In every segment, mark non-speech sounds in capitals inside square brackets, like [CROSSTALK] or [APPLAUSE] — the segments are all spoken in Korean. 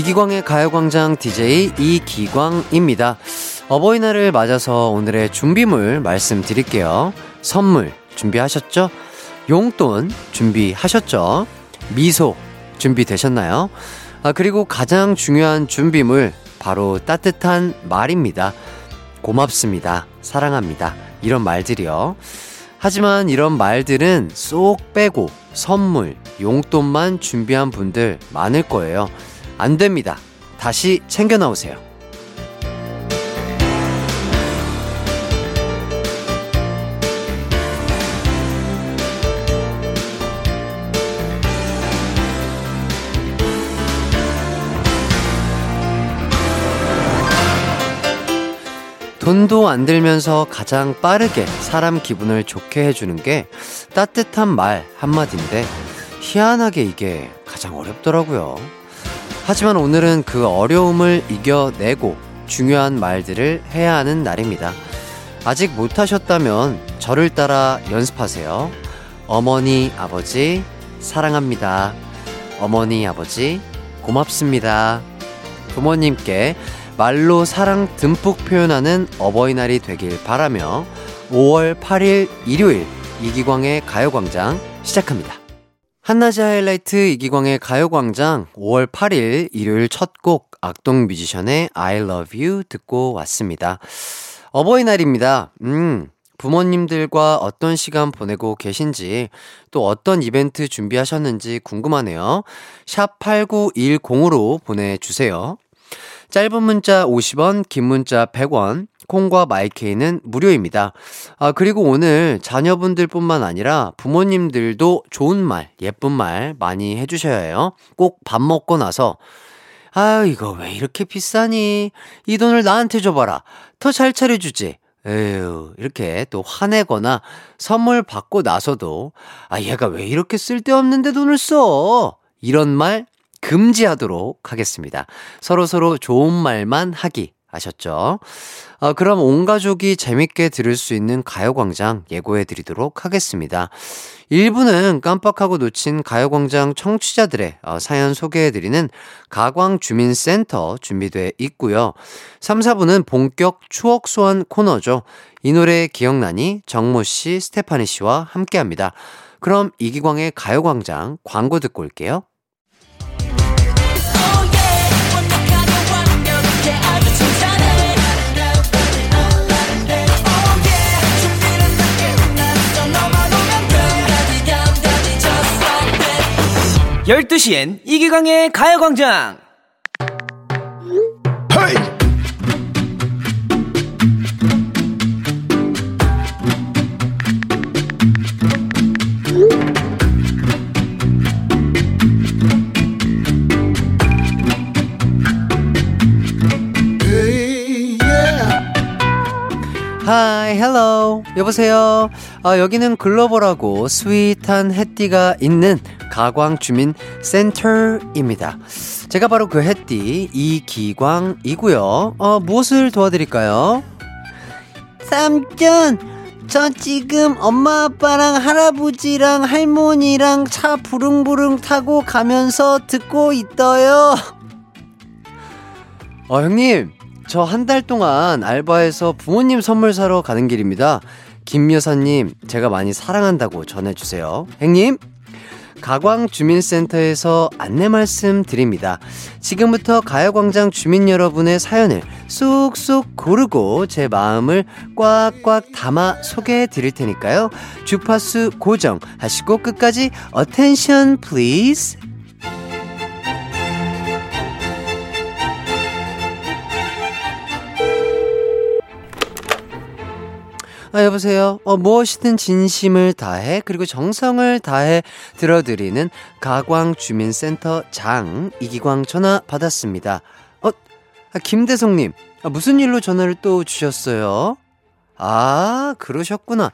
이기광의 가요광장 DJ 이기광입니다. 어버이날을 맞아서 오늘의 준비물 말씀드릴게요. 선물 준비하셨죠? 용돈 준비하셨죠? 미소 준비되셨나요? 아, 그리고 가장 중요한 준비물 바로 따뜻한 말입니다. 고맙습니다. 사랑합니다. 이런 말들이요. 하지만 이런 말들은 쏙 빼고 선물, 용돈만 준비한 분들 많을 거예요. 안 됩니다. 다시 챙겨 나오세요. 돈도 안 들면서 가장 빠르게 사람 기분을 좋게 해주는 게 따뜻한 말 한마디인데 희한하게 이게 가장 어렵더라고요. 하지만 오늘은 그 어려움을 이겨내고 중요한 말들을 해야 하는 날입니다. 아직 못하셨다면 저를 따라 연습하세요. 어머니, 아버지, 사랑합니다. 어머니, 아버지, 고맙습니다. 부모님께 말로 사랑 듬뿍 표현하는 어버이날이 되길 바라며 5월 8일 일요일 이기광의 가요광장 시작합니다. 한낮의 하이라이트 이기광의 가요광장 5월 8일 일요일 첫 곡 악동 뮤지션의 I love you 듣고 왔습니다. 어버이날입니다. 음, 부모님들과 어떤 시간 보내고 계신지 또 어떤 이벤트 준비하셨는지 궁금하네요. 샵 8910으로 보내주세요. 짧은 문자 50원, 긴 문자 100원, 콩과 마이케이는 무료입니다. 아, 그리고 오늘 자녀분들 뿐만 아니라 부모님들도 좋은 말, 예쁜 말 많이 해주셔야 해요. 꼭 밥 먹고 나서, 아유, 이거 왜 이렇게 비싸니? 이 돈을 나한테 줘봐라. 더 잘 차려주지. 에휴, 이렇게 또 화내거나 선물 받고 나서도, 아, 얘가 왜 이렇게 쓸데없는데 돈을 써? 이런 말 금지하도록 하겠습니다. 서로서로 좋은 말만 하기. 아셨죠? 아, 그럼 온 가족이 재밌게 들을 수 있는 가요광장 예고해 드리도록 하겠습니다. 1부는 깜빡하고 놓친 가요광장 청취자들의 어, 사연 소개해 드리는 가광주민센터 준비돼 있고요. 3, 4부는 본격 추억 소환 코너죠. 이 노래 기억나니 정모 씨, 스테파니 씨와 함께 합니다. 그럼 이기광의 가요광장 광고 듣고 올게요. 열두 시엔 이기광의 가요광장 하이, 헬로. 여보세요. 아, 여기는 글로벌하고 스윗한 햇띠가 있는 가광 주민 센터입니다. 제가 바로 그 햇띠 이기광이고요. 어, 무엇을 도와드릴까요? 삼촌, 저 지금 엄마 아빠랑 할아버지랑 할머니랑 차 부릉부릉 타고 가면서 듣고 있어요. 어, 형님. 저 한 달 동안 알바해서 부모님 선물 사러 가는 길입니다. 김 여사님, 제가 많이 사랑한다고 전해주세요. 형님, 가광 주민센터에서 안내 말씀 드립니다. 지금부터 가요광장 주민 여러분의 사연을 쑥쑥 고르고 제 마음을 꽉꽉 담아 소개해 드릴 테니까요. 주파수 고정하시고 끝까지 attention please. 아, 여보세요. 어, 무엇이든 진심을 다해, 그리고 정성을 다해 들어드리는 가광 주민센터 장, 이기광 전화 받았습니다. 어, 아, 김대성님. 아, 무슨 일로 전화를 또 주셨어요? 아, 그러셨구나.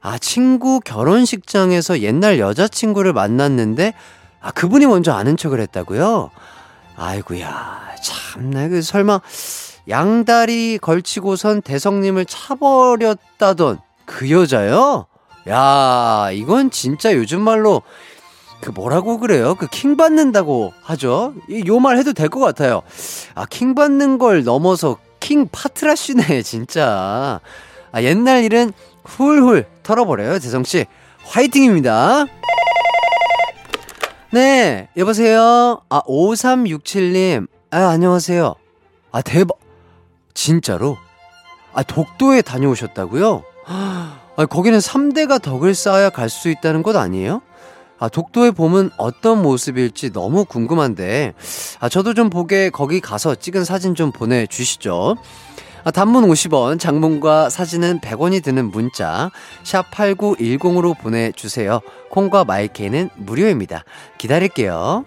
아, 친구 결혼식장에서 옛날 여자친구를 만났는데, 아, 그분이 먼저 아는 척을 했다고요? 아이구야 참나, 그, 설마, 양다리 걸치고선 대성님을 차버렸다던 그 여자요? 야, 이건 진짜 요즘 말로 그 뭐라고 그래요? 그 킹 받는다고 하죠? 요 말 해도 될 것 같아요. 아, 킹 받는 걸 넘어서 킹 파트라쉬네, [LAUGHS] 진짜. 아, 옛날 일은 훌훌 털어버려요, 재성씨. 화이팅입니다. 네, 여보세요? 아, 5367님. 아, 안녕하세요. 아, 대박. 진짜로? 아, 독도에 다녀오셨다고요? 아, 거기는 3대가 덕을 쌓아야 갈 수 있다는 것 아니에요? 아, 독도의 봄은 어떤 모습일지 너무 궁금한데, 아, 저도 좀 보게 거기 가서 찍은 사진 좀 보내주시죠. 아, 단문 50원, 장문과 사진은 100원이 드는 문자, 샵 8910으로 보내주세요. 콩과 마이케는 무료입니다. 기다릴게요.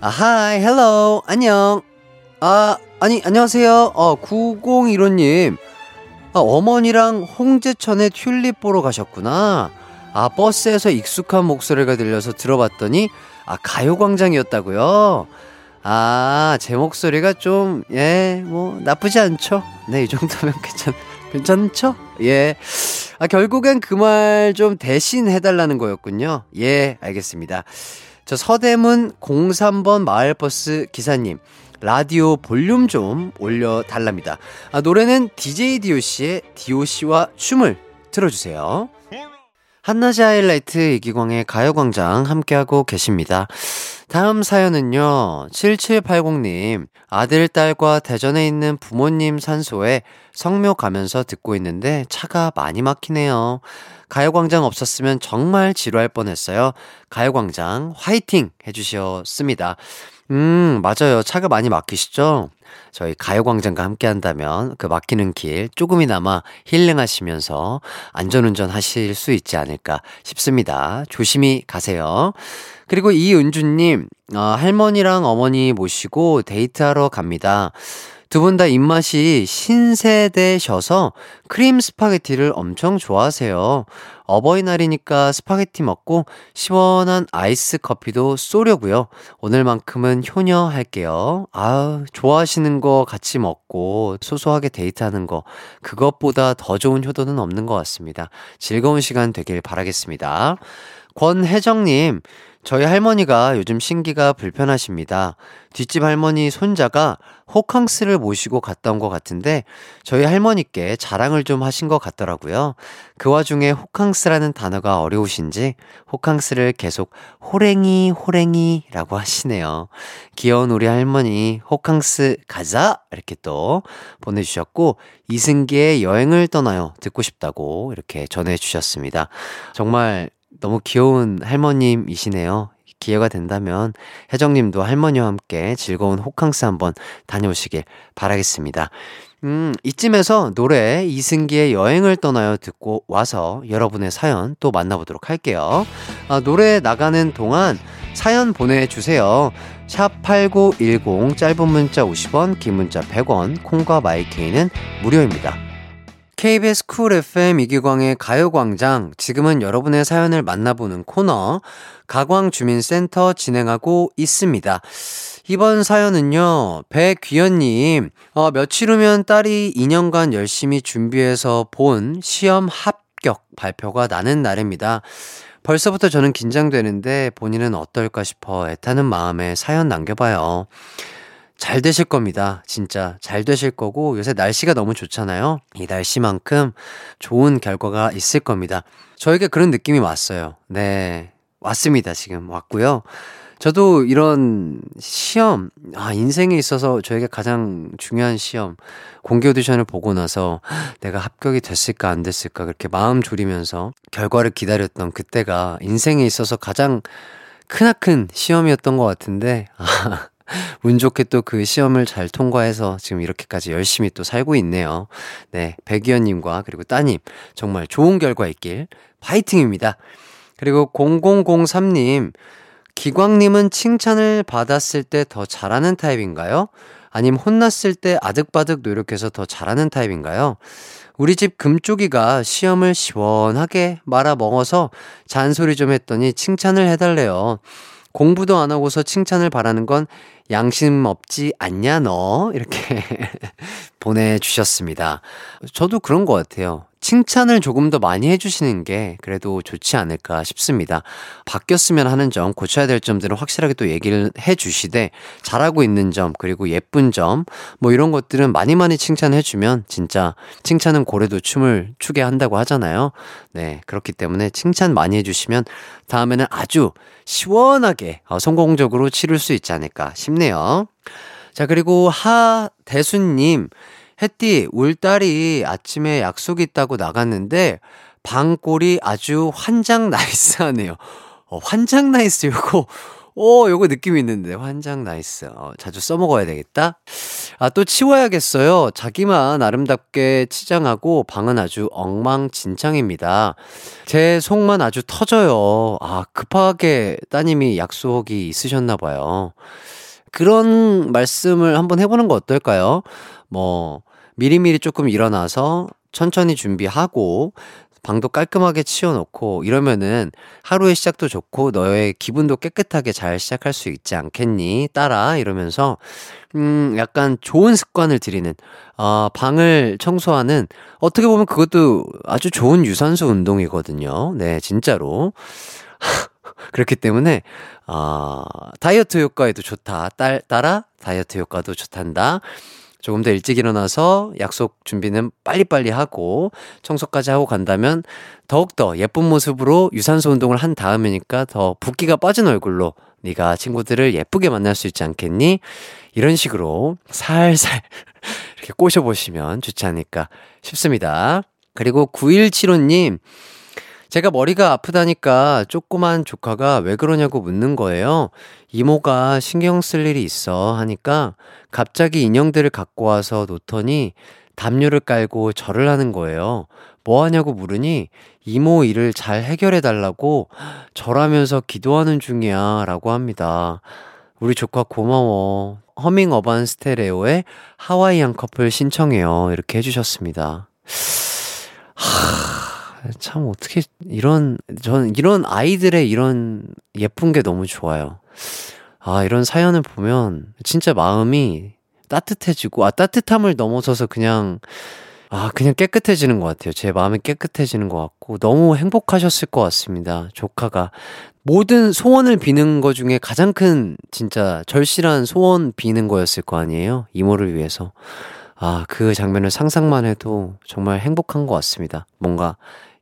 아, hi, hello, 안녕. 아, 아니, 안녕하세요. 어, 9015님. 아, 어머니랑 홍제천에 튤립 보러 가셨구나. 아, 버스에서 익숙한 목소리가 들려서 들어봤더니, 아, 가요광장이었다고요? 아, 제 목소리가 좀, 예, 뭐, 나쁘지 않죠? 네, 이 정도면 [LAUGHS] 괜찮, 괜찮죠? 예. 아, 결국엔 그 말 좀 대신 해달라는 거였군요. 예, 알겠습니다. 저 서대문 03번 마을버스 기사님. 라디오 볼륨 좀 올려달랍니다. 아, 노래는 DJ DOC의 DOC와 춤을 틀어주세요. 한낮의 하이라이트 이기광의 가요광장 함께하고 계십니다. 다음 사연은요, 7780님, 아들, 딸과 대전에 있는 부모님 산소에 성묘 가면서 듣고 있는데 차가 많이 막히네요. 가요광장 없었으면 정말 지루할 뻔 했어요. 가요광장 화이팅! 해주셨습니다. 음, 맞아요. 차가 많이 막히시죠? 저희 가요광장과 함께 한다면 그 막히는 길 조금이나마 힐링하시면서 안전운전 하실 수 있지 않을까 싶습니다. 조심히 가세요. 그리고 이은주님, 어, 할머니랑 어머니 모시고 데이트하러 갑니다. 두 분 다 입맛이 신세대셔서 크림 스파게티를 엄청 좋아하세요. 어버이날이니까 스파게티 먹고 시원한 아이스 커피도 쏘려고요. 오늘만큼은 효녀 할게요. 아, 좋아하시는 거 같이 먹고 소소하게 데이트하는 거 그것보다 더 좋은 효도는 없는 것 같습니다. 즐거운 시간 되길 바라겠습니다. 권혜정님, 저희 할머니가 요즘 심기가 불편하십니다. 뒷집 할머니 손자가 호캉스를 모시고 갔다 온 것 같은데 저희 할머니께 자랑을 좀 하신 것 같더라고요. 그 와중에 호캉스라는 단어가 어려우신지 호캉스를 계속 호랭이 호랭이라고 하시네요. 귀여운 우리 할머니 호캉스 가자 이렇게 또 보내주셨고 이승기의 여행을 떠나요 듣고 싶다고 이렇게 전해주셨습니다. 정말 너무 귀여운 할머님이시네요. 기회가 된다면 혜정님도 할머니와 함께 즐거운 호캉스 한번 다녀오시길 바라겠습니다. 음, 이쯤에서 노래 이승기의 여행을 떠나요 듣고 와서 여러분의 사연 또 만나보도록 할게요. 아, 노래 나가는 동안 사연 보내주세요. 샵 8910 짧은 문자 50원, 긴 문자 100원, 콩과 마이케이는 무료입니다. KBS Cool FM 이기광의 가요광장. 지금은 여러분의 사연을 만나보는 코너, 가광주민센터 진행하고 있습니다. 이번 사연은요, 백귀현님, 어, 며칠 후면 딸이 2년간 열심히 준비해서 본 시험 합격 발표가 나는 날입니다. 벌써부터 저는 긴장되는데 본인은 어떨까 싶어 애타는 마음에 사연 남겨봐요. 잘 되실 겁니다. 진짜 잘 되실 거고 요새 날씨가 너무 좋잖아요. 이 날씨만큼 좋은 결과가 있을 겁니다. 저에게 그런 느낌이 왔어요. 네. 왔습니다. 지금 왔고요. 저도 이런 시험, 아, 인생에 있어서 저에게 가장 중요한 시험, 공개 오디션을 보고 나서 내가 합격이 됐을까 안 됐을까 그렇게 마음 졸이면서 결과를 기다렸던 그때가 인생에 있어서 가장 크나큰 시험이었던 것 같은데, 아, [LAUGHS] 운 좋게 또 그 시험을 잘 통과해서 지금 이렇게까지 열심히 또 살고 있네요. 네, 백이현님과 그리고 따님 정말 좋은 결과 있길 파이팅입니다. 그리고 0003님, 기광님은 칭찬을 받았을 때 더 잘하는 타입인가요? 아님 혼났을 때 아득바득 노력해서 더 잘하는 타입인가요? 우리 집 금쪽이가 시험을 시원하게 말아 먹어서 잔소리 좀 했더니 칭찬을 해달래요. 공부도 안 하고서 칭찬을 바라는 건 양심 없지 않냐, 너? 이렇게 [LAUGHS] 보내주셨습니다. 저도 그런 것 같아요. 칭찬을 조금 더 많이 해주시는 게 그래도 좋지 않을까 싶습니다. 바뀌었으면 하는 점, 고쳐야 될 점들은 확실하게 또 얘기를 해주시되, 잘하고 있는 점, 그리고 예쁜 점, 뭐 이런 것들은 많이 많이 칭찬해주면 진짜 칭찬은 고래도 춤을 추게 한다고 하잖아요. 네, 그렇기 때문에 칭찬 많이 해주시면 다음에는 아주 시원하게 어, 성공적으로 치를 수 있지 않을까 싶 네요. 자, 그리고 하대수님, 햇띠, 울 딸이 아침에 약속이 있다고 나갔는데, 방 꼴이 아주 환장 nice 하네요. 어, 환장 nice 요거, 오, 요거 느낌 있는데, 환장 nice. 어, 자주 써먹어야 되겠다. 아, 또 치워야겠어요. 자기만 아름답게 치장하고 방은 아주 엉망진창입니다. 제 속만 아주 터져요. 아, 급하게 따님이 약속이 있으셨나봐요. 그런 말씀을 한번 해보는 거 어떨까요? 뭐, 미리미리 조금 일어나서 천천히 준비하고 방도 깔끔하게 치워놓고 이러면은 하루의 시작도 좋고 너의 기분도 깨끗하게 잘 시작할 수 있지 않겠니? 따라 이러면서 음 약간 좋은 습관을 들이는 어 방을 청소하는 어떻게 보면 그것도 아주 좋은 유산소 운동이거든요. 네, 진짜로. [LAUGHS] 그렇기 때문에 어 다이어트 효과에도 좋다. 딸 따라 다이어트 효과도 좋단다. 조금 더 일찍 일어나서 약속 준비는 빨리빨리 하고 청소까지 하고 간다면 더욱더 예쁜 모습으로 유산소 운동을 한 다음이니까 더 붓기가 빠진 얼굴로 네가 친구들을 예쁘게 만날 수 있지 않겠니? 이런 식으로 살살 [LAUGHS] 이렇게 꼬셔보시면 좋지 않을까 싶습니다. 그리고 9175님, 제가 머리가 아프다니까 조그만 조카가 왜 그러냐고 묻는 거예요. 이모가 신경 쓸 일이 있어 하니까 갑자기 인형들을 갖고 와서 놓더니 담요를 깔고 절을 하는 거예요. 뭐 하냐고 물으니 이모 일을 잘 해결해 달라고 절하면서 기도하는 중이야 라고 합니다. 우리 조카 고마워. 허밍 어반 스테레오의 하와이안 커플 신청해요. 이렇게 해주셨습니다. 하, 참 어떻게 이런 저는 이런 아이들의 이런 예쁜 게 너무 좋아요. 아, 이런 사연을 보면 진짜 마음이 따뜻해지고, 아, 따뜻함을 넘어서서 그냥, 아, 그냥 깨끗해지는 것 같아요. 제 마음이 깨끗해지는 것 같고, 너무 행복하셨을 것 같습니다. 조카가. 모든 소원을 비는 것 중에 가장 큰, 진짜 절실한 소원 비는 거였을 거 아니에요? 이모를 위해서. 아, 그 장면을 상상만 해도 정말 행복한 것 같습니다. 뭔가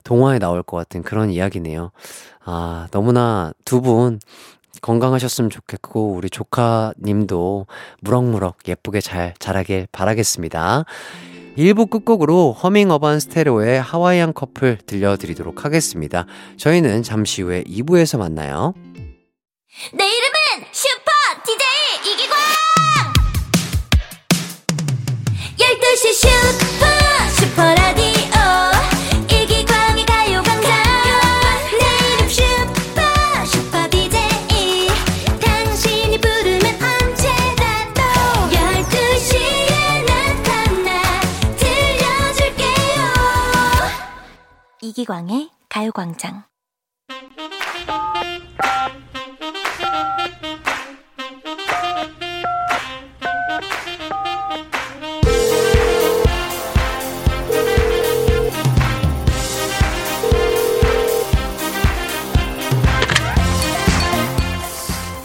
동화에 나올 것 같은 그런 이야기네요. 아, 너무나 두 분 건강하셨으면 좋겠고 우리 조카님도 무럭무럭 예쁘게 잘 자라길 바라겠습니다. 1부 끝곡으로 허밍 어반 스테레오의 하와이안 커플 들려드리도록 하겠습니다. 저희는 잠시 후에 2부에서 만나요. 내 이름은 슈퍼 DJ 이기광! 12시 슈퍼 이기광의 가요광장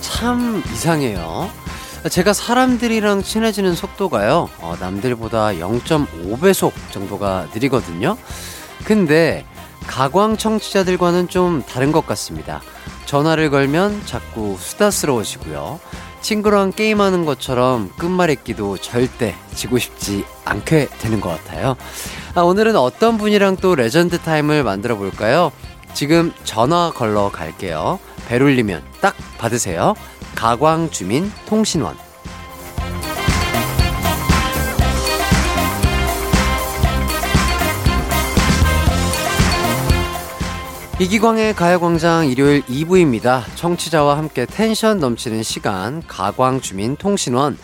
참 이상해요. 제가 사람들이랑 친해지는 속도가요, 어, 남들보다 0.5배속 정도가 느리거든요. 근데 가광 청취자들과는 좀 다른 것 같습니다. 전화를 걸면 자꾸 수다스러우시고요. 친구랑 게임하는 것처럼 끝말잇기도 절대 지고 싶지 않게 되는 것 같아요. 아, 오늘은 어떤 분이랑 또 legend time을 만들어 볼까요? 지금 전화 걸러 갈게요. 벨 울리면 딱 받으세요. 가광 주민 통신원. 이기광의 가요광장 일요일 2부입니다. 청취자와 함께 텐션 넘치는 시간, 가광 주민 통신원.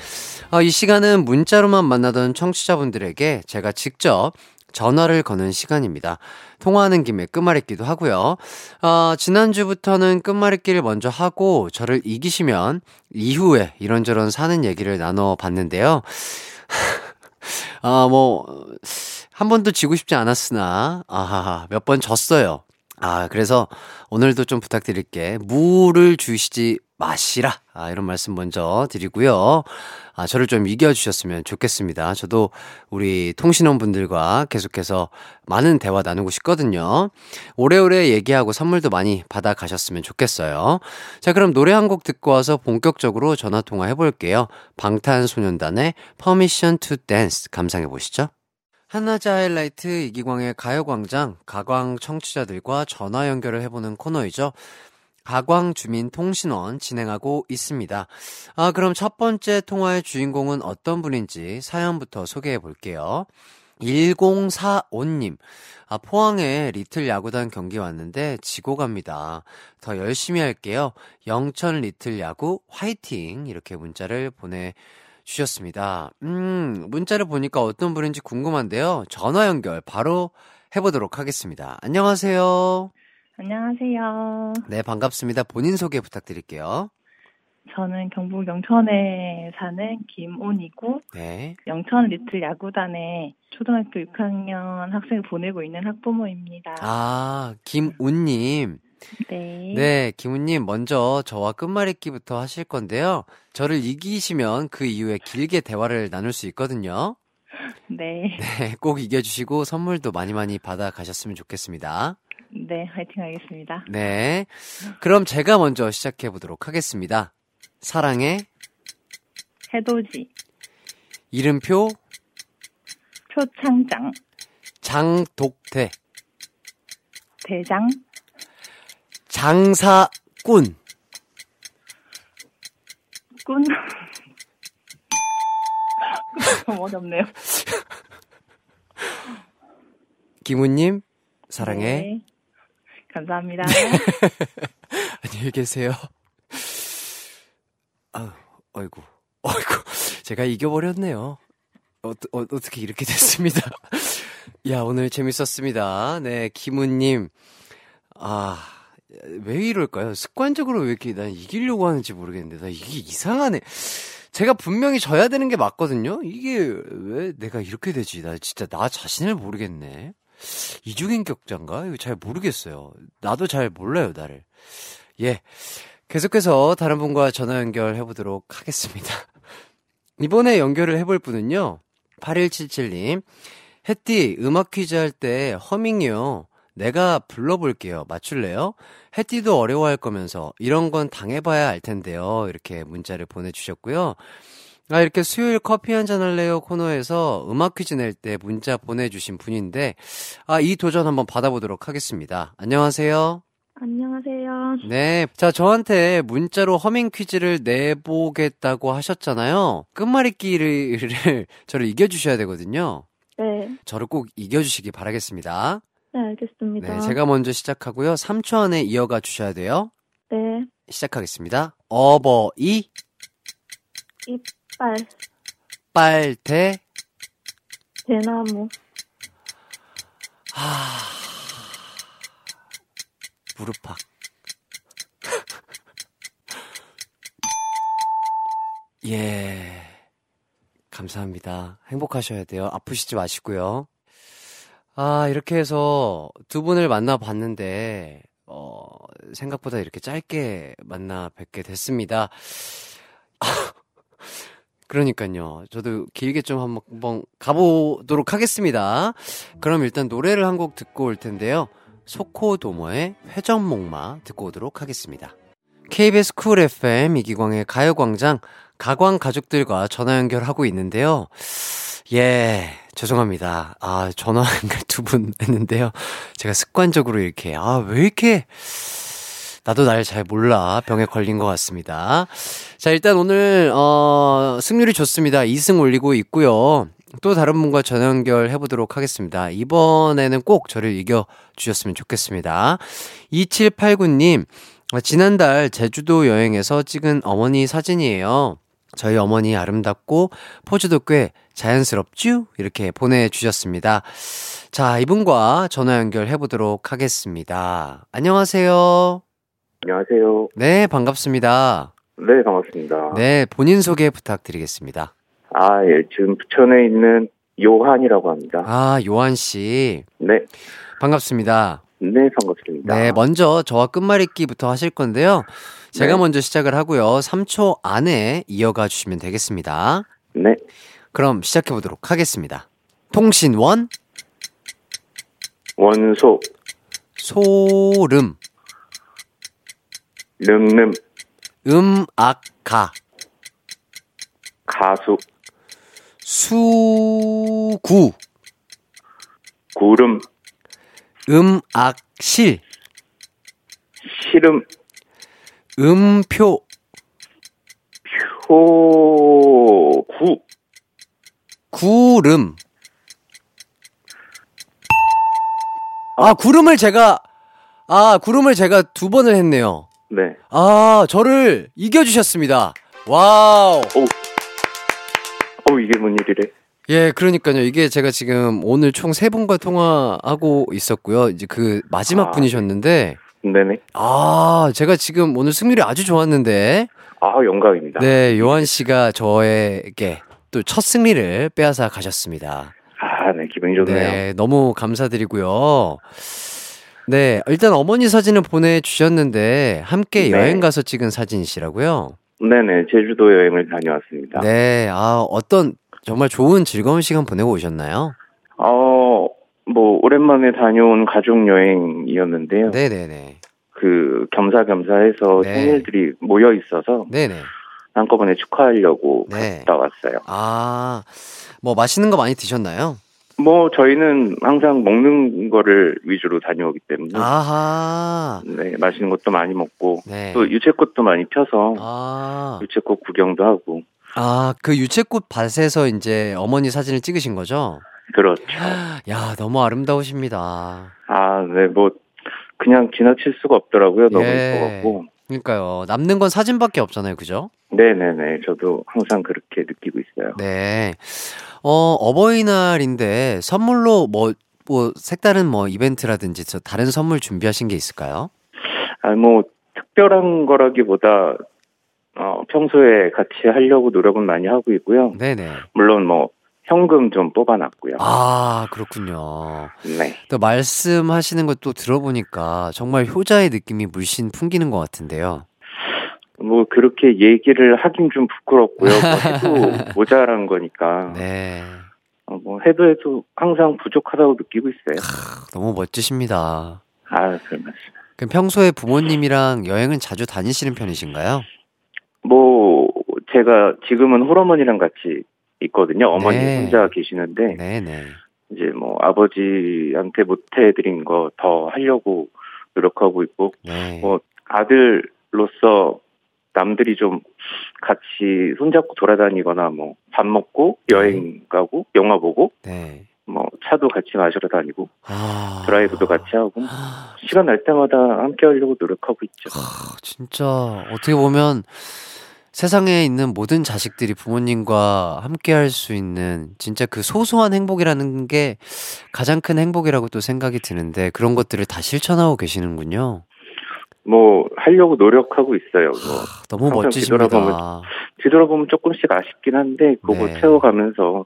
어, 이 시간은 문자로만 만나던 청취자분들에게 제가 직접 전화를 거는 시간입니다. 통화하는 김에 끝말잇기도 하고요. 어, 지난주부터는 끝말잇기를 먼저 하고 저를 이기시면 이후에 이런저런 사는 얘기를 나눠 봤는데요. [LAUGHS] 아, 뭐, 한 번도 지고 싶지 않았으나, 아하, 몇 번 졌어요. 아, 그래서 오늘도 좀 부탁드릴게. 무를 주시지 마시라. 아, 이런 말씀 먼저 드리고요. 아, 저를 좀 이겨주셨으면 좋겠습니다. 저도 우리 통신원 분들과 계속해서 많은 대화 나누고 싶거든요. 오래오래 얘기하고 선물도 많이 받아 가셨으면 좋겠어요. 자, 그럼 노래 한 곡 듣고 와서 본격적으로 전화 통화 해볼게요. 방탄소년단의 Permission to Dance 감상해 보시죠. 한낮의 하이라이트 이기광의 가요광장 가광 청취자들과 전화 연결을 해보는 코너이죠. 가광 주민 통신원 진행하고 있습니다. 아, 그럼 첫 번째 통화의 주인공은 어떤 분인지 사연부터 소개해 볼게요. 1045님. 아, 포항에 리틀 야구단 경기 왔는데 지고 갑니다. 더 열심히 할게요. 영천 리틀 야구 화이팅! 이렇게 문자를 보내 주셨습니다. 음, 문자를 보니까 어떤 분인지 궁금한데요. 전화 연결 바로 해보도록 하겠습니다. 안녕하세요. 안녕하세요. 네, 반갑습니다. 본인 소개 부탁드릴게요. 저는 경북 영천에 사는 김온이고 네. 영천 리틀 야구단에 초등학교 6학년 학생을 보내고 있는 학부모입니다. 아, 김운님. 네. 네, 김운님, 먼저 저와 끝말잇기부터 하실 건데요. 저를 이기시면 그 이후에 길게 대화를 나눌 수 있거든요. 네. 네, 꼭 이겨주시고 선물도 많이 많이 받아 가셨으면 좋겠습니다. 네, 화이팅 하겠습니다. 네. 그럼 제가 먼저 시작해 보도록 하겠습니다. 사랑의 해돋이, 이름표 표창장, 장독대 대장, 장사꾼 꾼. [LAUGHS] 너무 어렵네요. 김우님 사랑해 네. 감사합니다. [LAUGHS] 안녕히 계세요. 아, 어이구, 어이구, 제가 이겨버렸네요. 어, 어, 어떻게 이렇게 됐습니다. [LAUGHS] 야, 오늘 재밌었습니다. 네, 김우님. 아, 왜 이럴까요? 습관적으로 왜 이렇게 난 이기려고 하는지 모르겠는데, 나 이게 이상하네. 제가 분명히 져야 되는 게 맞거든요? 이게 왜 내가 이렇게 되지? 나 진짜 나 자신을 모르겠네. 이중인격자인가? 이거 잘 모르겠어요. 나도 잘 몰라요, 나를. 예. 계속해서 다른 분과 전화 연결해 보도록 하겠습니다. [LAUGHS] 이번에 연결을 해볼 분은요, 8177님. 햇띠, 음악 퀴즈 할 때 허밍이요. 내가 불러볼게요. 맞출래요? 햇띠도 어려워할 거면서 이런 건 당해봐야 알 텐데요. 이렇게 문자를 보내주셨고요. 아, 이렇게 수요일 커피 한잔 할래요 코너에서 음악 퀴즈 낼 때 문자 보내주신 분인데, 아, 이 도전 한번 받아보도록 하겠습니다. 안녕하세요. 안녕하세요. 네. 자, 저한테 문자로 허밍 퀴즈를 내보겠다고 하셨잖아요. 끝말잇기를, [LAUGHS] 저를 이겨주셔야 되거든요. 네, 저를 꼭 이겨주시기 바라겠습니다. 네 알겠습니다. 네, 제가 먼저 시작하고요. 3초 안에 이어가 주셔야 돼요. 네, 시작하겠습니다. 어버이, 이빨, 빨대, 대나무, 무릎팍. [LAUGHS] 예. 감사합니다. 행복하셔야 돼요. 아프시지 마시고요. 아, 이렇게 해서 두 분을 만나봤는데, 어, 생각보다 이렇게 짧게 만나 뵙게 됐습니다. [LAUGHS] 그러니까요. 저도 길게 좀 한번, 한번 가보도록 하겠습니다. 그럼 일단 노래를 한 곡 듣고 올 텐데요. 소코도모의 회전목마 듣고 오도록 하겠습니다. KBS 쿨 FM 이기광의 가요광장 가광 가족들과 전화 연결하고 있는데요. 예, 죄송합니다. 아, 전화 두 분 했는데요. 제가 습관적으로 이렇게, 아, 왜 이렇게, 나도 날 잘 몰라. 병에 걸린 것 같습니다. 자, 일단 오늘, 어, 승률이 좋습니다. 2승 올리고 있고요. 또 다른 분과 전화 연결 해보도록 하겠습니다. 이번에는 꼭 저를 이겨 주셨으면 좋겠습니다. 2789님, 어, 지난달 제주도 여행에서 찍은 어머니 사진이에요. 저희 어머니 아름답고 포즈도 꽤 자연스럽죠? 이렇게 보내주셨습니다. 자, 이분과 전화 연결해 보도록 하겠습니다. 안녕하세요. 안녕하세요. 네, 반갑습니다. 네, 반갑습니다. 네, 본인 소개 부탁드리겠습니다. 아, 예, 지금 부천에 있는 요한이라고 합니다. 아, 요한 씨. 네, 반갑습니다. 네 반갑습니다. 네, 먼저 저와 끝말잇기부터 하실 건데요. 제가 네. 먼저 시작을 하고요. 3초 안에 이어가 주시면 되겠습니다. 네, 그럼 시작해 보도록 하겠습니다. 통신원, 원소, 소름, 름름, 음악가, 가수, 수구, 구름, 음악실, 시름, 음표, 표구, 구름. 아, 구름을 제가, 아, 구름을 제가 두 번을 했네요. 네, 아, 저를 이겨주셨습니다. Wow. 어 이게 뭔 일이래? 예, 그러니까요. 이게 제가 지금 오늘 총 세 분과 통화하고 있었고요. 이제 그 마지막 아, 분이셨는데, 네네. 아, 제가 지금 오늘 승률이 아주 좋았는데, 아 영광입니다. 네, 요한 씨가 저에게 또 첫 승리를 빼앗아 가셨습니다. 아, 네 기분이 좋네요. 네, 너무 감사드리고요. 네, 일단 어머니 사진을 보내주셨는데, 함께 네. 여행 가서 찍은 사진이시라고요? 네네 제주도 여행을 다녀왔습니다. 네, 아, 어떤 정말 좋은 즐거운 시간 보내고 오셨나요? 어, 뭐 오랜만에 다녀온 가족 여행이었는데요. 네네네. 그 겸사겸사해서 네. 생일들이 모여 있어서 네네. 한꺼번에 축하하려고 네. 갔다 왔어요. 아, 뭐 맛있는 거 많이 드셨나요? 뭐 저희는 항상 먹는 거를 위주로 다녀오기 때문에 아하. 네 맛있는 것도 많이 먹고 네. 또 유채꽃도 많이 펴서 아, 유채꽃 구경도 하고 아, 그 유채꽃 밭에서 이제 어머니 사진을 찍으신 거죠? 그렇죠. [GASPS] 야, 너무 아름다우십니다. 아, 네, 뭐 그냥 지나칠 수가 없더라고요. 너무 예. 예뻐갖고. 그러니까요. 남는 건 사진밖에 없잖아요. 그죠? 네네네. 저도 항상 그렇게 느끼고 있어요. 네. 어, 어버이날인데 선물로 뭐, 뭐, 색다른 뭐 이벤트라든지 저 다른 선물 준비하신 게 있을까요? 아, 뭐 특별한 거라기보다 어, 평소에 같이 하려고 노력은 많이 하고 있고요. 네네. 물론 뭐 현금 좀 뽑아놨고요. 아, 그렇군요. 네. 또 말씀하시는 것도 들어보니까 정말 효자의 느낌이 물씬 풍기는 것 같은데요. 뭐 그렇게 얘기를 하긴 좀 부끄럽고요. 뭐 해도 [LAUGHS] 모자란 거니까. 네. 어, 뭐 해도 해도 항상 부족하다고 느끼고 있어요. 너무 멋지십니다. 아, 별 말씀. 그럼 평소에 부모님이랑 여행은 자주 다니시는 편이신가요? 뭐 제가 지금은 홀어머니랑 같이 있거든요. 어머니 네. 혼자 계시는데 네네. 이제 뭐 아버지한테 못 해드린 거 더 하려고 노력하고 있고 네. 뭐 아들로서 남들이 좀 같이 손잡고 돌아다니거나 뭐 밥 먹고 여행 가고 영화 보고 네. 뭐 차도 같이 마시러 다니고 아. 드라이브도 같이 하고 아, 시간 날 때마다 함께 하려고 노력하고 있죠. 진짜 어떻게 보면 세상에 있는 모든 자식들이 부모님과 함께 할 수 있는 진짜 그 소소한 행복이라는 게 가장 큰 행복이라고 또 생각이 드는데 그런 것들을 다 실천하고 계시는군요. 뭐 하려고 노력하고 있어요. 뭐 너무 멋지십니다. 뒤돌아보면 뒤돌아보면 조금씩 아쉽긴 한데 그거 네. 채워가면서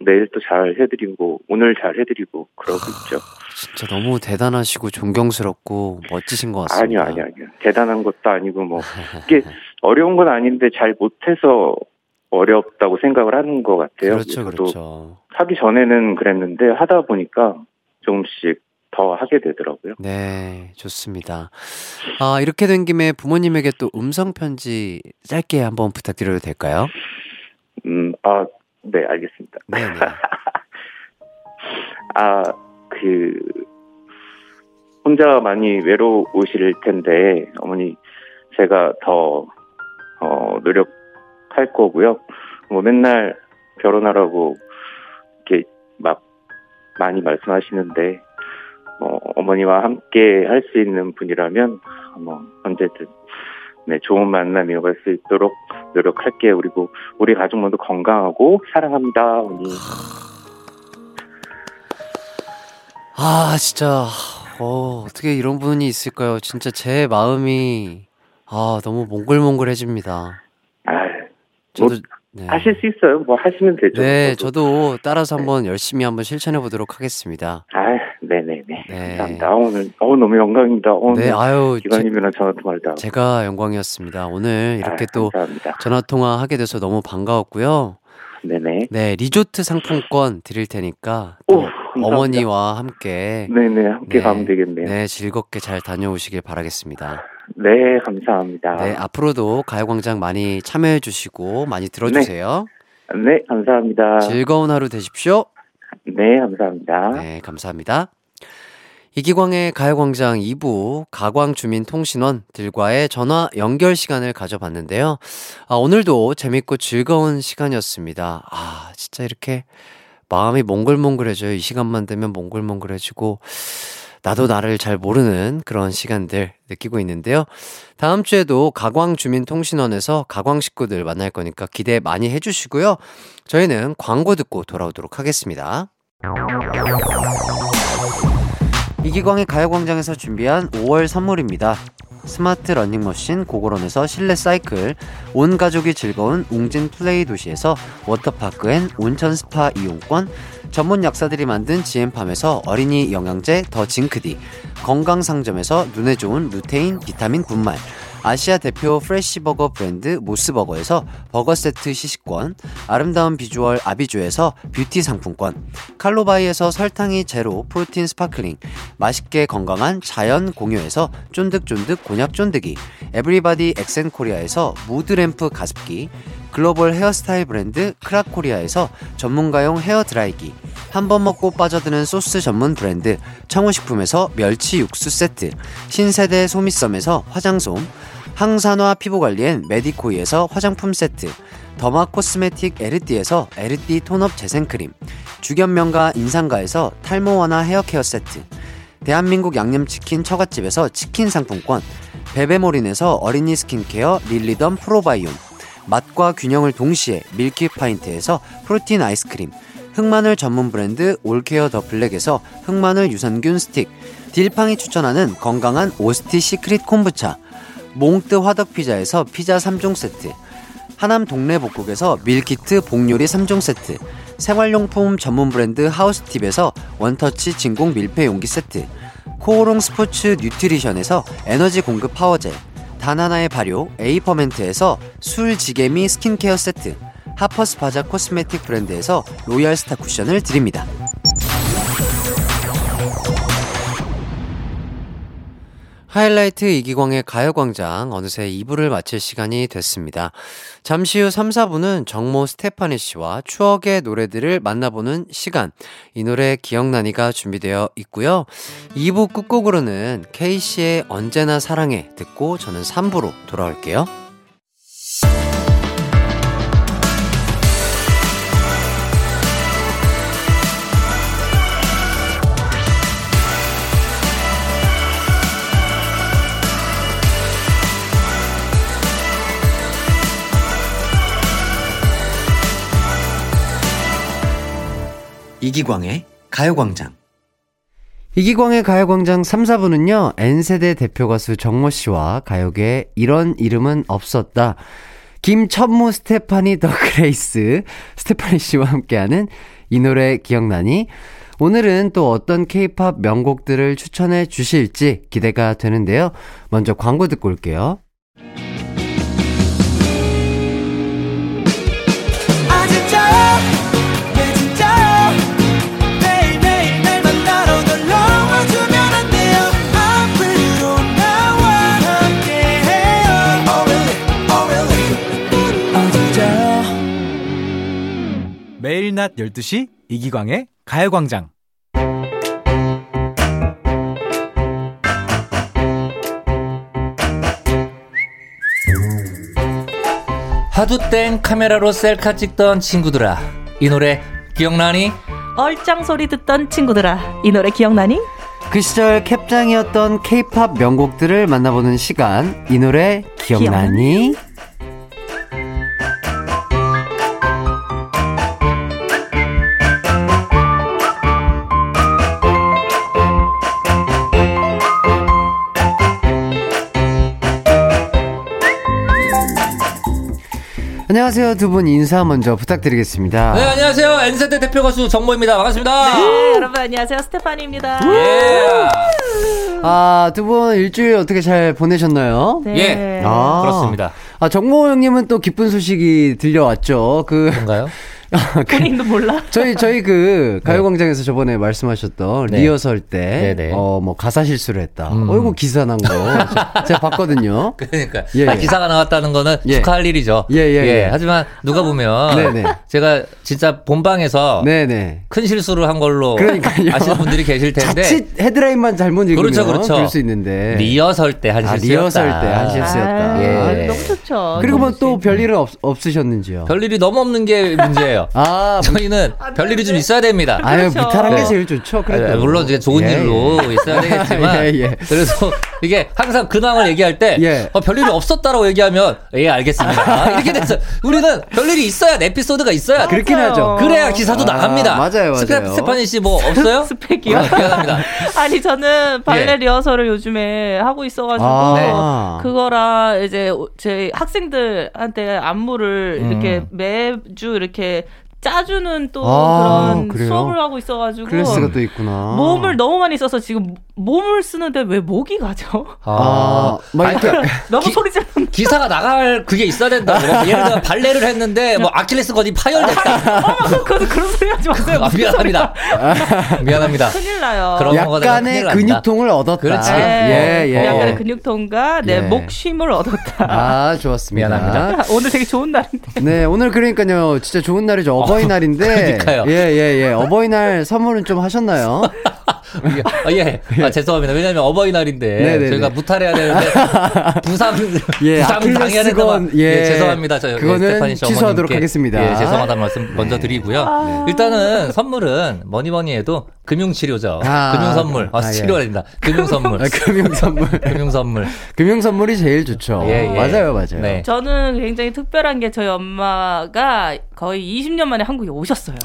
내일 또 잘 해드리고 오늘 잘 해드리고 그러고 있죠. 진짜 너무 대단하시고 존경스럽고 멋지신 것 아니요, 같습니다. 아니요, 아니요. 대단한 것도 아니고 뭐 [LAUGHS] 이게 어려운 건 아닌데 잘 못해서 어렵다고 생각을 하는 것 같아요. 그렇죠, 그렇죠. 하기 전에는 그랬는데 하다 보니까 조금씩 더 하게 되더라고요. 네, 좋습니다. 아, 이렇게 된 김에 부모님에게 또 음성 편지 짧게 한번 부탁드려도 될까요? 음, 아, 네, 알겠습니다. 네, 네. [LAUGHS] 아, 그, 혼자 많이 외로우실 텐데, 어머니, 제가 더, 어, 노력할 거고요. 뭐 맨날 결혼하라고, 이렇게 막 많이 말씀하시는데, 뭐, 어머니와 함께 할 수 있는 분이라면, 뭐, 언제든, 네, 좋은 만남이 오갈 수 있도록 노력할게요. 그리고 우리 가족 모두 건강하고 사랑합니다, 어머니. 아, 진짜, 어, 어떻게 이런 분이 있을까요? 진짜 제 마음이, 아, 너무 몽글몽글해집니다. 아, 저도, 네. 하실 수 있어요. 뭐 하시면 되죠. 네, 저도. 저도 따라서 한번 열심히 한번 실천해 보도록 하겠습니다. 아, 네네네. 네. 감사합니다. 오늘 어, 너무 영광입니다. 오늘 네, 아유, 제, 기관님이랑 전화 통화를 다. 제가 영광이었습니다. 오늘 이렇게 아, 또. 전화 통화 하게 돼서 너무 반가웠고요. 네네. 네, 리조트 상품권 드릴 테니까 또 오. 어머니와 함께 네네 함께 네. 가면 되겠네요. 네, 네, 즐겁게 잘 다녀오시길 바라겠습니다. 감사합니다. 네, 앞으로도 가요광장 많이 참여해 주시고 많이 들어주세요. 네, 감사합니다. 즐거운 하루 되십시오. 네, 감사합니다. 네, 감사합니다. 이기광의 가요광장 2부 가광주민통신원 들과의 전화 연결 시간을 가져봤는데요. 아, 오늘도 재밌고 즐거운 시간이었습니다. 아, 진짜 이렇게 마음이 몽글몽글해져요. 이 시간만 되면 몽글몽글해지고, 나도 나를 잘 모르는 그런 시간들 느끼고 있는데요. 다음 주에도 가광 주민통신원에서 가광 식구들 만날 거니까 기대 많이 해주시고요. 저희는 광고 듣고 돌아오도록 하겠습니다. 이기광의 가요광장에서 준비한 5월 선물입니다. 스마트 러닝머신 고고런에서 실내 사이클, 온 가족이 즐거운 웅진 플레이 도시에서 워터파크 and 온천 스파 이용권, 전문 약사들이 만든 지엠팜에서 어린이 영양제 더 징크디, 건강상점에서 눈에 좋은 루테인 비타민 분말, 아시아 대표 프레시버거 브랜드 모스버거에서 버거 세트 시식권, 아름다운 비주얼 아비주에서 뷰티 상품권, 칼로바이에서 설탕이 제로 프로틴 스파클링, 맛있게 건강한 자연 공유에서 쫀득쫀득 곤약 쫀득이, 에브리바디 엑센코리아에서 무드램프 가습기, 글로벌 헤어스타일 브랜드 크라코리아에서 전문가용 헤어 드라이기, 한 번 먹고 빠져드는 소스 전문 브랜드 청우식품에서 멸치 육수 세트, 신세대 소미썸에서 화장솜, 항산화 피부관리엔 메디코이에서 화장품 세트, 더마 코스메틱 에르띠에서 에르띠 tone-up 재생크림, 주견명가 인상가에서 탈모 완화 헤어케어 세트, 대한민국 양념치킨 처갓집에서 치킨 상품권, 베베몰인에서 어린이 스킨케어 릴리덤 프로바이옴, 맛과 균형을 동시에 밀키 파인트에서 프로틴 아이스크림, 흑마늘 전문 브랜드 올케어 더 블랙에서 흑마늘 유산균 스틱, 딜팡이 추천하는 건강한 오스티 시크릿 콤부차, 몽뜨 화덕 피자에서 피자 3종 세트, 하남 동네 복국에서 밀키트 복요리 3종 세트, 생활용품 전문 브랜드 하우스팁에서 원터치 진공 밀폐 용기 세트, 코오롱 스포츠 뉴트리션에서 에너지 공급 파워젤, 다나나의 발효 에이퍼멘트에서 술지개미 스킨케어 세트, 하퍼스 바자 코스메틱 브랜드에서 로얄 스타 쿠션을 드립니다. 하이라이트 이기광의 가요광장 어느새 2부를 마칠 시간이 됐습니다. 잠시 후 3, 4부는 정모 스테파니 씨와 추억의 노래들을 만나보는 시간. 이 노래 기억나니가 준비되어 있고요. 2부 끝곡으로는 K씨의 언제나 사랑해 듣고 저는 3부로 돌아올게요. 이기광의 가요광장. 이기광의 가요광장 3, 4부는요, N세대 대표 가수 정모 씨와 가요계에 이런 이름은 없었다. 김천무 스테파니 더 그레이스, 스테파니 씨와 함께하는 이 노래 기억나니? 오늘은 또 어떤 케이팝 명곡들을 추천해 주실지 기대가 되는데요. 먼저 광고 듣고 올게요. 낮 12시 이기광의 가요광장 하도 땡 카메라로 셀카 찍던 친구들아 이 노래 기억나니? 얼짱 소리 듣던 친구들아 이 노래 기억나니? 그 시절 캡장이었던 케이팝 명곡들을 만나보는 시간. 이 노래 기억나니? 안녕하세요. 두 분 인사 먼저 부탁드리겠습니다. 네, 안녕하세요. N세대 대표 가수 정모입니다. 반갑습니다. 네, 여러분 안녕하세요. 스테파니입니다. 예. 아, 두 분 일주일 어떻게 잘 보내셨나요? 네. 예. 아. 그렇습니다. 아, 정모 형님은 또 기쁜 소식이 들려왔죠. 그, 뭔가요? [LAUGHS] 본인도 몰라. [LAUGHS] 저희, 저희 그, 가요광장에서 저번에 말씀하셨던 네. 리허설 때, 네네. 어, 뭐, 가사 실수를 했다. 음. 어이구, 기사 난 거. 저- 제가 봤거든요. [LAUGHS] 그러니까 예, 아, 예. 기사가 나왔다는 거는 예. 축하할 일이죠. 예, 예, 예. 하지만 누가 보면 네네. 제가 진짜 본방에서 네네. 큰 실수를 한 걸로 그러니까요. 아시는 분들이 계실 텐데 자칫 헤드라인만 잘못 읽으면 그렇죠, 그렇죠. 그럴 수 있는데. 리허설 때한 아, 실수였다. 리허설 때 한 실수였다. 아, 예. 너무 좋죠. 그리고 뭐또 씨. 별일은 없, 없으셨는지요? 별일이 너무 없는 게 문제예요. 아, 저희는 별일이 좀 있어야 됩니다. 아유, 그렇죠. 무탈한 게 네. 제일 좋죠. 그래도. 아, 물론 이제 좋은 예, 일로 있어야 되겠지만 [LAUGHS] 예, 예. 그래서 이게 항상 근황을 얘기할 때 예. 어, 별일이 없었다라고 얘기하면 예 알겠습니다 [LAUGHS] 이렇게 됐어 우리는 별일이 있어야 에피소드가 있어야 그렇긴 맞아요. 하죠. 그래야 기사도 아, 나갑니다 맞아요, 맞아요. 스페, 스테파니 씨 뭐 없어요? [LAUGHS] 스펙이요? 아, 미안합니다 아니 저는 발레 예. 리허설을 요즘에 하고 있어가지고 아. 그거랑 이제 제 학생들한테 안무를 음. 이렇게 매주 이렇게 짜주는 또 아, 그런 그래요? 수업을 하고 있어가지고 클래스가 또 있구나. 몸을 너무 많이 써서 지금 몸을 쓰는데 왜 목이 가죠? 아, 막 아니, 이렇게. [LAUGHS] 너무 기- 소리 지르는 기사가 나갈 그게 있어야 된다고 [LAUGHS] 예를 들어 발레를 했는데 뭐 아킬레스 건이 파열됐다 어머 그거 그런 소리 하지 마세요. 아, 미안합니다 미안합니다. 큰일 나요. 넘어가다가 약간의. 근육통을 얻었다. 그렇지. 예, 예. 약간의 어. 근육통과 내 예. 목쉼을 얻었다. 아, 좋았습니다. 미안합니다. 오늘 되게 좋은 날인데. 네, 오늘 그러니까요. 진짜 좋은 날이죠. 어버이날인데. [LAUGHS] 그러니까요. 예, 예, 예. 어버이날 선물은 좀 하셨나요? [LAUGHS] 아, 예. 아, 죄송합니다. 왜냐면 어버이날인데 네네네. 저희가 무탈해야 되는데 [LAUGHS] 부상 예, 부상 당해야 된다. 아킬레스건, 예, 예. 죄송합니다. 저 그거는 스테파니 씨 취소하도록 어머님께, 하겠습니다. 예, 죄송하다는 말씀 먼저 네. 드리고요. 일단은 선물은 뭐니 뭐니 해도 금융 치료죠. 아, 금융 선물. 아, 아, 예. 치료가 된다. 금융 선물. 아, 금융 [LAUGHS] 선물. 금융 선물. 금융 선물이 제일 좋죠. 예, 예. 맞아요, 맞아요. 네. 저는 굉장히 특별한 게 저희 엄마가 거의 20년 만에 한국에 오셨어요.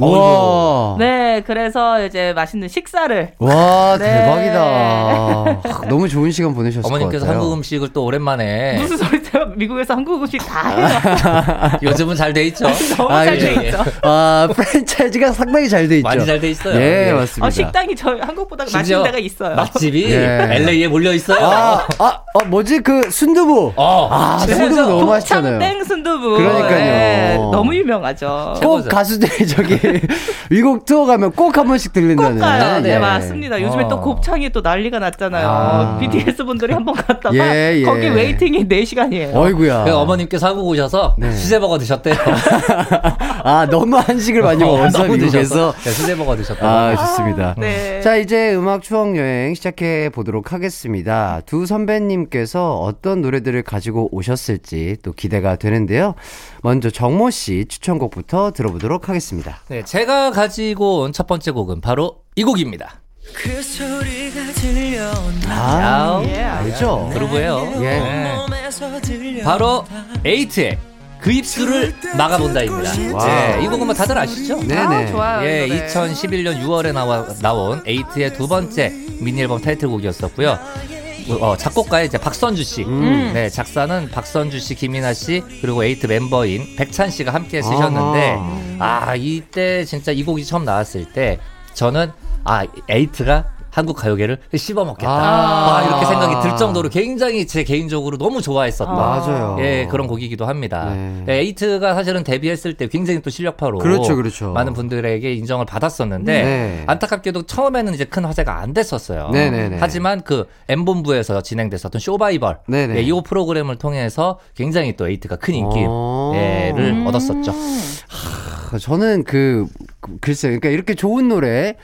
네, 그래서 이제 맛있는 식사를 와, 네. 대박이다. 아, 너무 좋은 시간 보내셨을 어머님께서. 한국 음식을 또 오랜만에 무슨 소리세요? 미국에서 한국 음식 다 해요. [LAUGHS] 요즘은 잘 돼 있죠. [LAUGHS] 너무 아, 잘 예, 돼 예. 있죠. 아, 프랜차이즈가 상당히 잘 돼 있죠. 많이 잘 돼 있어요. 예, 예. 맞습니다. 어, 식당이 저희 한국보다 맛있는 데가 있어요. 맛집이 예. LA에 몰려 있어요. 아, 아, 아, 뭐지? 그 순두부. 어, 아. 순두부 너무 맛있잖아요. 땡 순두부. 그러니까요. 네, 너무 유명하죠. 꼭. 가수들이 저기 [LAUGHS] 미국 투어 가면 꼭 한 번씩 들린다는. 꼭 가요. 네, 예. 맞습니다. 요즘에 어. 또 곱창이 또 난리가 났잖아요. 아. BTS 분들이 한번 갔다가 예, 예. 거기 웨이팅이 4시간이에요. 어이구야. 그 어머님께서 한국 오셔서 네. 수제버거 드셨대요. [LAUGHS] 아, 너무 한식을 많이 [LAUGHS] 먹어서 미국에서. 드셔서 네, 수제버거 드셨다고. 아, 좋습니다. 네. 자, 이제 음악 추억 여행 시작해 보도록 하겠습니다. 두 선배님께서 어떤 노래들을 가지고 오셨을지 또 기대가 되는데요. 먼저 정모 씨 추천곡부터 들어보도록 하겠습니다. 네, 제가 가지고 온 첫 번째 곡은 바로 이 곡입니다. 그 소리가 들려온다 아, 예, 알죠? 그루브예요. 예. 네. 들려 바로 에이트의 그 입술을 막아본다입니다. 와우. 네, 이 곡은 뭐 다들 아시죠? 네네. 아, 좋아요. 예, 이 노래. 2011년 6월에 나와, 나온 에이트의 두 번째 미니 앨범 타이틀곡이었었고요. 어, 작곡가의 이제 박선주 씨. 음. 네, 작사는 박선주 씨, 김이나 씨, 그리고 에이트 멤버인 백찬 씨가 함께 쓰셨는데, 아, 이때 진짜 이 곡이 처음 나왔을 때, 저는, 아, 에이트가 한국 가요계를 씹어먹겠다. 아. 아, 이렇게 생각이 들 정도로 굉장히 제 개인적으로 너무 좋아했었던. 맞아요. 예, 그런 곡이기도 합니다. 네. 예, 에이트가 사실은 데뷔했을 때 굉장히 또 실력파로 그렇죠, 그렇죠. 많은 분들에게 인정을 받았었는데 네. 안타깝게도 처음에는 이제 큰 화제가 안 됐었어요. 네네네. 하지만 그 M본부에서 진행됐었던 쇼바이벌 네네. 예, 이 프로그램을 통해서 굉장히 또 에이트가 큰 인기를 어. 음. 얻었었죠. 아, 저는 그, 그- 글쎄요. 그러니까 이렇게 좋은 노래,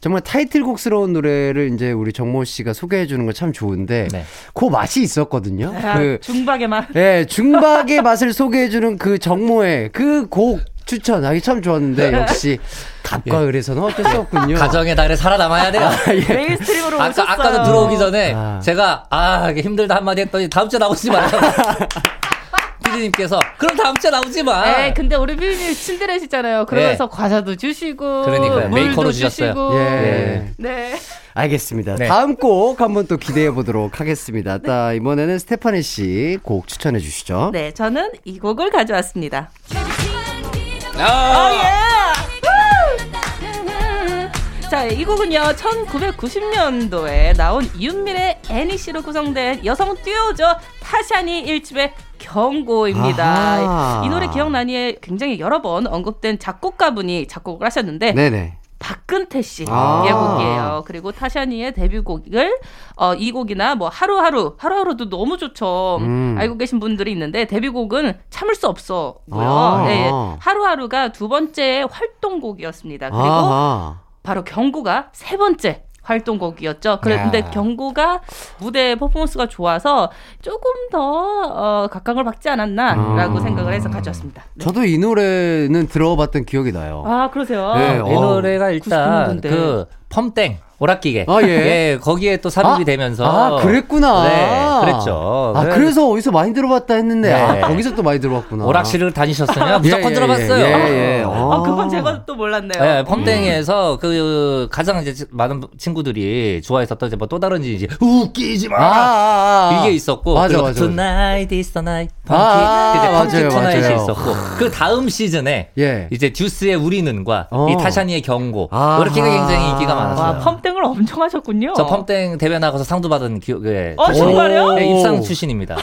정말 타이틀곡스러운 노래를 이제 우리 정모 씨가 소개해 주는 건참 좋은데, 네. 그 맛이 있었거든요. 아, 그, 중박의 맛. 예, 중박의 [LAUGHS] 맛을 소개해 주는 그 정모의 그 곡 추천하기 참 좋았는데, 역시 갑과 을에서는 어쩔 수 없군요. [LAUGHS] 가정의 달에 살아남아야 돼요. 예. [LAUGHS] mainstream으로 오셨어요. 아까 아까도 들어오기 전에 아. 제가 아 이게 힘들다 한마디 했더니 다음 주에 나오지 말라고. 피디님께서 그럼 다음 주에 나오지 마. 네, 근데 우리 피디님 츤데레시잖아요. 그러면서 과자도 주시고, 그러니까요. 물도 메이커로 주셨어요. 주시고. 예. 네. 알겠습니다. 네. 다음 곡 한번 또 기대해 보도록 하겠습니다. 자, 이번에는 스테파니 씨 곡 추천해 주시죠. 네, 저는 이 곡을 가져왔습니다. 아, 자, 이 곡은요, 1990년도에 나온 이 윤미래 애니 씨로 구성된 여성 듀오죠. 타샤니 1집의 경고입니다. 아하. 이 노래 기억나니에 굉장히 여러 번 언급된 작곡가분이 작곡을 하셨는데, 네네. 박근태 씨의 아. 곡이에요. 그리고 타샤니의 데뷔곡을 어, 이 곡이나 뭐 하루하루 하루하루도 너무 좋죠. 음. 알고 계신 분들이 있는데 데뷔곡은 참을 수 없어고요. 아. 네, 하루하루가 두 번째 활동곡이었습니다. 그리고 아하. 바로 경고가 세 번째 활동곡이었죠. 그런데 야. 경고가 무대 퍼포먼스가 좋아서 조금 더 어, 각광을 받지 않았나라고 아. 생각을 해서 가져왔습니다. 네. 저도 이 노래는 들어봤던 기억이 나요. 아 그러세요? 네, 이 어. 노래가 일단 99년도인데. 그 펌땡 오락기계. 아, 예. 거기에 또 삽입이 아, 되면서. 아, 그랬구나. 네, 그랬죠. 아, 그래- 그래서 어디서 많이 들어봤다 했는데, 네. 아, 거기서 또 많이 들어봤구나. 오락실을 다니셨으면 [LAUGHS] 무조건 예, 예, 들어봤어요. 예, 예. 아, 그건 제가 또 몰랐네요. 네, 펌땡에서 그 가장 이제 많은 친구들이 좋아했었던 이제 뭐 또 다른 이제 웃기지 마 아, 아, 아. 이게 있었고 맞아, 그리고 맞아. Tonight is the night 아, 아, 이제 맞아요, Funky Tonight이. 있었고 그 다음 시즌에 예. 이제 듀스의 우리는과 어. 이 타샤니의 경고 아하. 이렇게 굉장히 인기가 많았어요. 와, 펌땡 을 엄청 하셨군요. 저 펌땡 대회 나가서 상도 받은 기억에 어, 정말요? 네, 입상 출신입니다. 야.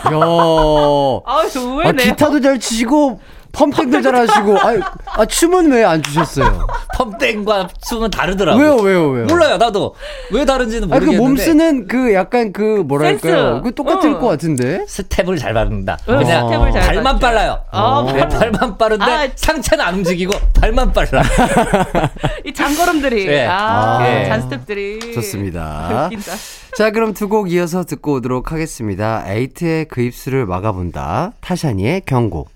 아, 저 아. 기타도 잘 치시고, 펌핑도 잘 하시고, 아, 아, 춤은 왜 안 주셨어요? 펌땡과 춤은 다르더라고. 왜요, 왜요, 왜요? 몰라요, 나도 왜 다른지는 아, 그 모르겠는데. 몸 쓰는 그 약간 그 뭐랄까요? 센스. 그 똑같을 어. 것 같은데? 스텝을 잘 밟는다. 어, 그냥 스텝을 잘 발만 밟죠. 빨라요. 아, 네, 발- 발만 빠른데 아. 상체는 안 움직이고 발만 빨라. [LAUGHS] 이 장걸음들이. 예. 아, 예. 잔스텝들이. 좋습니다. 웃긴다. 자, 그럼 두 곡 이어서 듣고 오도록 하겠습니다. 에이트의 그 입술을 막아본다. 타샤니의 경고.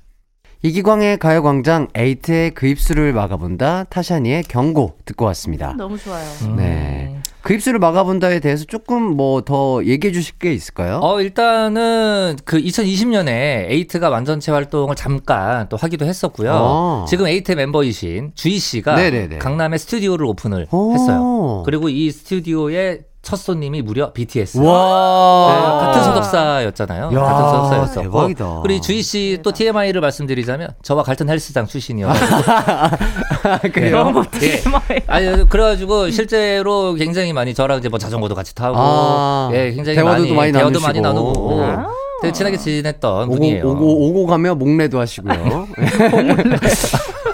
이기광의 가요광장 에이트의 그 입술을 막아본다. 타샤니의 경고 듣고 왔습니다. 너무 좋아요. 네. 그 입술을 막아본다에 대해서 조금 뭐 더 얘기해 주실 게 있을까요? 어, 일단은 그 2020년에 에이트가 완전체 활동을 잠깐 또 하기도 했었고요. 어. 지금 에이트 멤버이신 주희 씨가 네네네. 강남에 스튜디오를 오픈을 오. 했어요. 그리고 이 스튜디오의 첫 손님이 무려 BTS. 네, 와. 같은 소속사였잖아요. 야, 같은 소속사였었고. 대박이다. 그리고 주희 씨 또 TMI를 말씀드리자면 저와 같은 헬스장 출신이어서 [LAUGHS] 그래요? 너무 예. TMI. 아니 그래가지고 실제로 굉장히 많이 저랑 이제 뭐 자전거도 같이 타고 아, 예 굉장히 대화도 많이 대화도. 많이 나누고 아. 되게 친하게 지냈던 오고, 분이에요. 오고, 오고 가면 목례도 하시고요.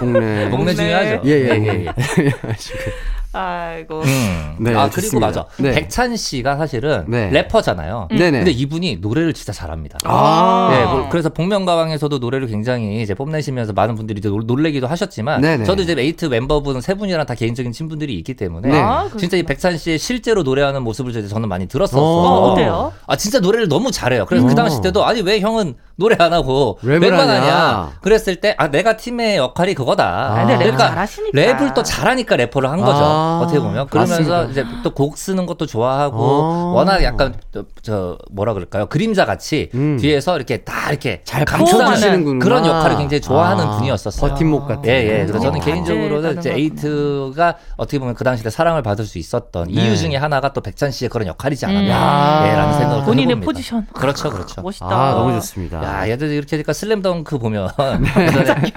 목례. 목례 [LAUGHS] 중요하죠. 예, 예, 예, 예. 예. [LAUGHS] 아이고. 음. 네, 아 그리고 좋습니다. 맞아. 네. 백찬 씨가 사실은 네. 래퍼잖아요. 네네. 근데 이분이 노래를 진짜 잘합니다. 아. 네, 뭐 그래서 복면가왕에서도 노래를 굉장히 이제 뽐내시면서 많은 분들이 또 놀- 놀래기도 하셨지만 네네. 저도 이제 에이트 멤버분 세 분이랑 다 개인적인 친분들이 있기 때문에 네. 아, 진짜 이 백찬 씨의 실제로 노래하는 모습을 이제 저는 많이 들었었어. 어, 어때요? 아 진짜 노래를 너무 잘해요. 그래서 그 당시 때도 아니 왜 형은 노래 안 하고 랩을 랩만 하냐. 하냐? 그랬을 때 아 내가 팀의 역할이 그거다. 아, 근데 랩 잘하시니까. 랩을 또 잘하니까 래퍼를 한 거죠. 아, 어떻게 보면 그러면서 맞습니다. 이제 또 곡 쓰는 것도 좋아하고 어. 워낙 약간 저, 저 뭐라 그럴까요? 그림자 같이 음. 뒤에서 이렇게 다 이렇게 잘 감춰주시는구나. 그런 역할을 굉장히 좋아하는 아, 분이었었어요. 버팀목 같은. 예, 예. 그래서 저는 어, 개인적으로는 이제. 에이트가 어떻게 보면 그 당시 때 사랑을 받을 수 있었던 네. 이유 중에 하나가 또 백찬 씨의 그런 역할이지 않았나. 야. 예, 라는 생각을 본인의 해봅니다. 포지션. 그렇죠, 그렇죠. 멋있다. 아, 너무 좋습니다. 야, 얘들 이렇게 하니까 슬램덩크 보면 [LAUGHS]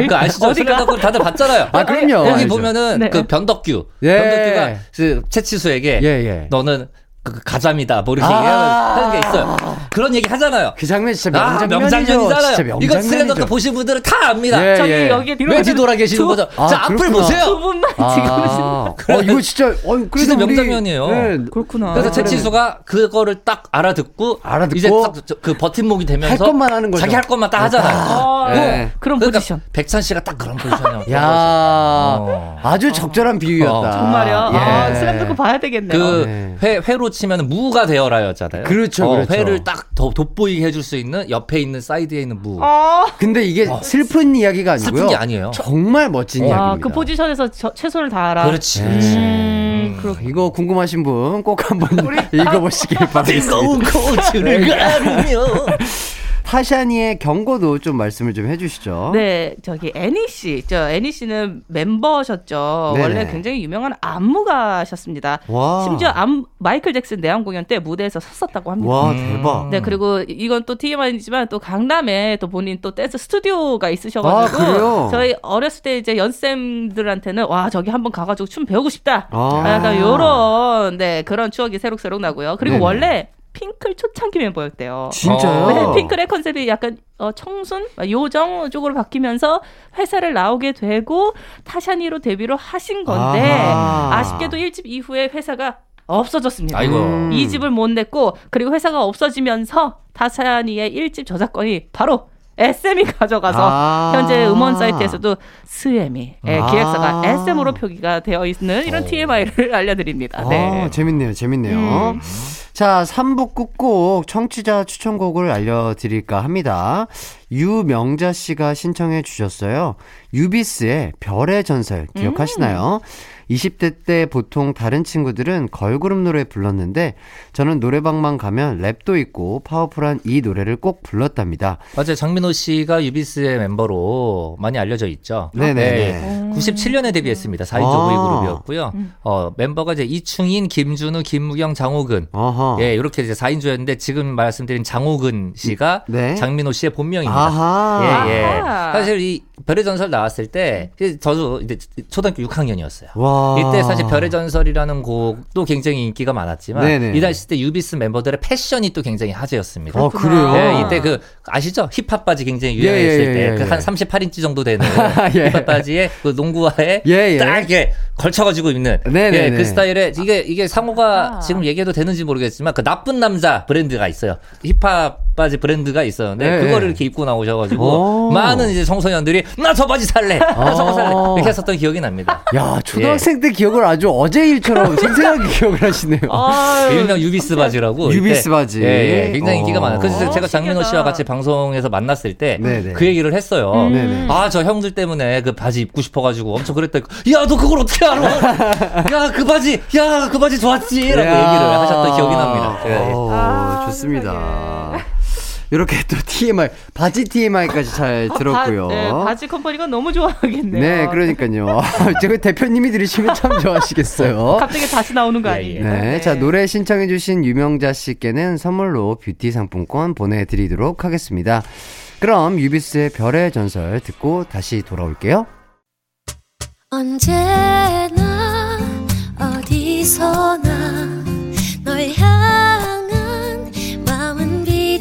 그 아시죠? 어디가? 슬램덩크 다들 봤잖아요. 아, 그럼요. 여기 알죠. 보면은 네. 그 변덕규, 예. 변덕규가 그 채치수에게 예, 예. 너는 그 가자미다 뭐 이렇게 아. 하는 게 있어요. 그런 얘기 하잖아요. 그 장면 진짜 아, 명장면이죠. 명장면이잖아요. 진짜 이거 명장면이죠. 슬램덩크 보신 분들은 다 압니다. 예, 저기 예. 여기 왜 뒤돌아 계시는 거죠? 아, 자, 앞을 그렇구나. 보세요. 두 분만 지금 아, [LAUGHS] 어, 이거 진짜, 어, 진짜 명장면이에요. 네, 그렇구나. 그래서 채치수가 그거를 딱 알아듣고, 알아듣고 이제 딱 그 버팀목이 되면서 할 것만 하는 거죠. 자기 할 것만 딱 하잖아요. 아, 네. 그런 그러니까 포지션. 백찬 씨가 딱 그런 포지션이었던 야. 어. 아주 적절한 비유였다. 어. 정말요? 예. 아, 슬램덩크 봐야 되겠네요. 그 네. 회, 회로 치면 무가 되어라였잖아요. 그렇죠, 어, 그렇죠. 회를 딱 더 돋보이게 해줄 수 있는 옆에 있는 사이드에 있는 무. 아, 근데 이게 슬픈 이야기가 아니고요. 슬픈 게 아니에요. 정말 멋진 와, 이야기입니다. 그 포지션에서 저- 최선을 다하라. 그렇지. 음, 그렇 이거 궁금하신 분 꼭 한번 [LAUGHS] 읽어보시길 바라겠습니다. 뜨거운 코트를 가르며. 타샤니의 경고도 좀 말씀을 좀 해주시죠. 네, 저기 애니 씨, 저 애니 씨는 멤버셨죠. 네네. 원래 굉장히 유명한 안무가셨습니다. 와. 심지어 안, 마이클 잭슨 내한 공연 때 무대에서 섰었다고 합니다. 와 대박. 네, 그리고 이건 또 TMI이지만 또 강남에 또 본인 또 댄스 스튜디오가 있으셔가지고 아? 저희 어렸을 때 이제 연습생들한테는 와 저기 한번 가가지고 춤 배우고 싶다. 아. 약간 요런 네 그런 추억이 새록새록 나고요. 그리고 네네. 원래 핑클 초창기 멤버였대요. 진짜요? 네, 핑클의 컨셉이 약간 어, 청순, 요정 쪽으로 바뀌면서 회사를 나오게 되고 타샤니로 데뷔를 하신 건데 아하. 아쉽게도 1집 이후에 회사가 없어졌습니다. 아이고. 음. 이 2집을 못 냈고 그리고 회사가 없어지면서 타샤니의 1집 저작권이 바로 SM이 가져가서 아. 현재 음원 사이트에서도 스엠이 예, 아. 기획사가 SM으로 표기가 되어 있는 이런 TMI를 [LAUGHS] 알려드립니다. 네. 아, 재밌네요, 재밌네요. 음. 자, 3부 끝곡 청취자 추천곡을 알려드릴까 합니다. 유명자 씨가 신청해 주셨어요. 유비스의 별의 전설 기억하시나요? 20대 때 보통 다른 친구들은 걸그룹 노래 불렀는데 저는 노래방만 가면 랩도 있고 파워풀한 이 노래를 꼭 불렀답니다. 맞아요. 장민호 씨가 유비스의 멤버로 많이 알려져 있죠. 네네 네. 97년에 데뷔했습니다. 4인조 아. 보이그룹이었고요. 어, 멤버가 이제 이충인, 김준우, 김무경, 장호근. 어허. 예, 이렇게 이제 4인조였는데 지금 말씀드린 장호근 씨가 네. 장민호 씨의 본명입니다. 아하. 예, 예. 아하. 사실 이 별의 전설 나왔을 때 저도 이제 초등학교 6학년이었어요. 와. 이때 사실 별의 전설이라는 곡도 굉장히 인기가 많았지만 네네. 이 당시 때 유비스 멤버들의 패션이 또 굉장히 화제였습니다. 어, 그래요? 예, 이때 그 아시죠? 힙합 바지 굉장히 예, 유행했을 예, 예, 때 예. 그한 38인치 정도 되는 [LAUGHS] 예. 힙합 바지에 그 농구화에 예, 예. 딱 이렇게 걸쳐가지고 입는 네네네. 예, 그 스타일의 이게 이게 상호가 아. 지금 얘기해도 되는지 모르겠지만 그 나쁜 남자 브랜드가 있어요. 힙합 바지 브랜드가 있었는데 네. 그거를 이렇게 입고 나오셔가지고 오. 많은 이제 청소년들이 나 저 바지 살래, 나 저거 살래 어. 이렇게 했었던 기억이 납니다. 야, 초등학생 때 기억을 아주 어제 일처럼 [LAUGHS] 생생하게 기억을 하시네요. 아유, 일명 유비스 바지라고 유비스 바지. 예, 예, 굉장히 인기가 어. 많아요. 그래서 제가 장민호 씨와. 같이 방송에서 만났을 때그 네네. 얘기를 했어요. 음. 네네. 아저 형들 때문에 그 바지 입고 싶어가지고 엄청 그랬다. 야 너 그걸 어떻게 알아? 야 그 바지, 야 그 바지 좋았지라고 야. 얘기를 하셨던 기억이 납니다. 예. 어, 아, 좋습니다. 이렇게 또 TMI, 바지 TMI까지 잘 들었고요. 바, 네, 바지 company가 너무 좋아하겠네요. 네, 그러니까요. [LAUGHS] 제가 대표님이 들으시면 참 좋아하시겠어요. 갑자기 다시 나오는 거 예, 아니에요? 네, 자 노래 신청해주신 유명자 씨께는 선물로 뷰티 상품권 보내드리도록 하겠습니다. 그럼 유비스의 별의 전설 듣고 다시 돌아올게요. 언제나 어디서나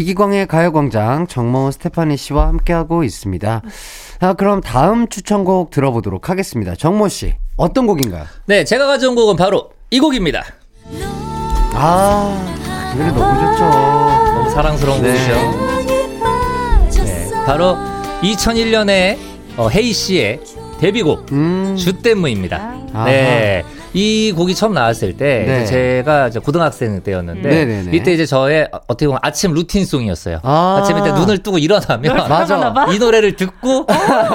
이기광의 가요광장 정모 스테파니 씨와 함께하고 있습니다. 자, 그럼 다음 추천곡 들어보도록 하겠습니다. 정모 씨, 어떤 곡인가요? 네, 제가 가져온 곡은 바로 이 곡입니다. 아, 이 노래 너무 좋죠. 너무 사랑스러운 네. 곡이죠. 네, 바로 2001년에 어, 헤이 씨의 데뷔곡 음, 주댐무입니다. 아하. 네. 이 곡이 처음 나왔을 때 네. 이제 제가 이제 고등학생 때였는데 네네네. 이때 이제 저의 어떻게 보면 아침 루틴송이었어요. 아. 아. 침에 때 눈을 뜨고 일어나면 [LAUGHS] 맞아. 이 노래를 듣고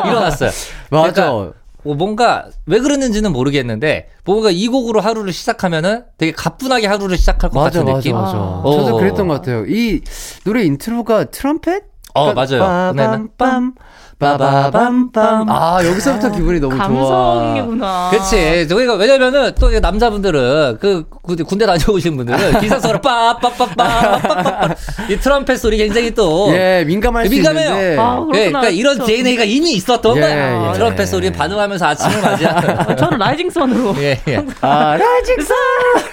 일어났어요. 맞아. 그러니까 뭐 뭔가 왜 그랬는지는 모르겠는데 뭔가 이 곡으로 하루를 시작하면은 되게 가뿐하게 하루를 시작할 것 맞아, 같은 맞아, 느낌. 맞아. 아. 저도 어. 그랬던 것 같아요. 이 노래 인트로가 트럼펫? 어 맞아요. 근데는 빠밤 빰, 빠바밤빰. 아, 여기서부터 기분이 너무 좋아. 감성이구나. 그치. 저희가 왜냐면은 또 남자분들은 그 구- 군대 다녀오신 분들은 [LAUGHS] 기상소리 빠빠빠빠빠빠빠 이 트럼펫 소리 굉장히 또 예, 민감할 수 민감해요. 있는데. 아, 그렇구나. 예, 그러니까 이런 저- DNA가 이미 있었던 예, 거야. 예. 트럼펫 소리에 반응하면서 아침을 맞이하는. 아, 저는 rising sun으로. 예, 예. [LAUGHS] 아, rising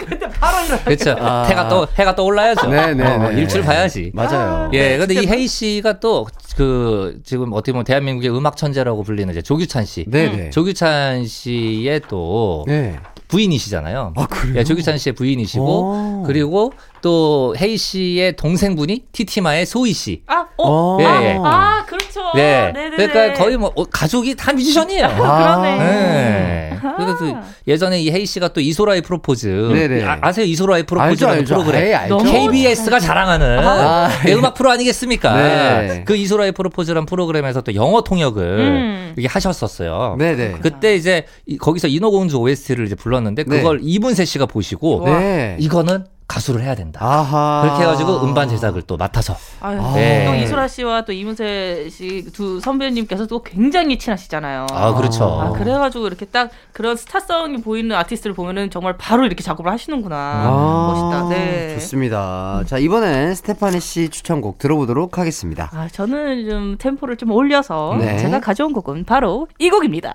그때 바로 일어나. 그렇죠. 아. 해가 떠 해가 떠올라야죠. 네, 네, 어, 네. 일출 봐야지. 맞아요. 예, 근데 이 헤이 씨가 또그 지금 어떻게 보면 대한민국의 음악 천재라고 불리는 이제 조규찬 씨. 네네. 조규찬 씨의 또 네. 부인이시잖아요. 아, 그래요? 예, 조규찬 씨의 부인이시고 오. 그리고 또 헤이 씨의 동생분이 티티마의 소희 씨. 아, 어, 어. 예, 아, 예. 아, 그렇죠. 그렇죠. 네. 네네네. 그러니까 거의 뭐 어, 가족이 다 뮤지션이에요. 그러네. 네. 그래서 또 예전에 이 헤이 씨가 또 이소라의 프로포즈 네네. 아, 아세요? 이소라의 프로포즈라는 알죠, 알죠. 프로그램. 에이, 알죠. KBS가 자랑하는 아, 네, 음악 프로 아니겠습니까? 네. 그 이소라의 프로포즈란 프로그램에서 또 영어 통역을 음. 이게 하셨었어요. 네네. 그때 이제 이- 거기서 인어공주 OST를 이제 불렀는데 네. 그걸 이문세 씨가 보시고 네. 이거는 가수를 해야 된다. 아하. 그렇게 해가지고 음반 제작을 또 맡아서 아유, 네. 또 이소라 씨와 또 이문세 씨 두 선배님께서 또 굉장히 친하시잖아요. 아 그렇죠. 아, 그래가지고 이렇게 딱 그런 스타성이 보이는 아티스트를 보면은 정말 바로 이렇게 작업을 하시는구나. 아, 멋있다. 네. 좋습니다. 자, 이번엔 스테파니 씨 추천곡 들어보도록 하겠습니다. 아, 저는 좀 템포를 좀 올려서 네. 제가 가져온 곡은 바로 이 곡입니다.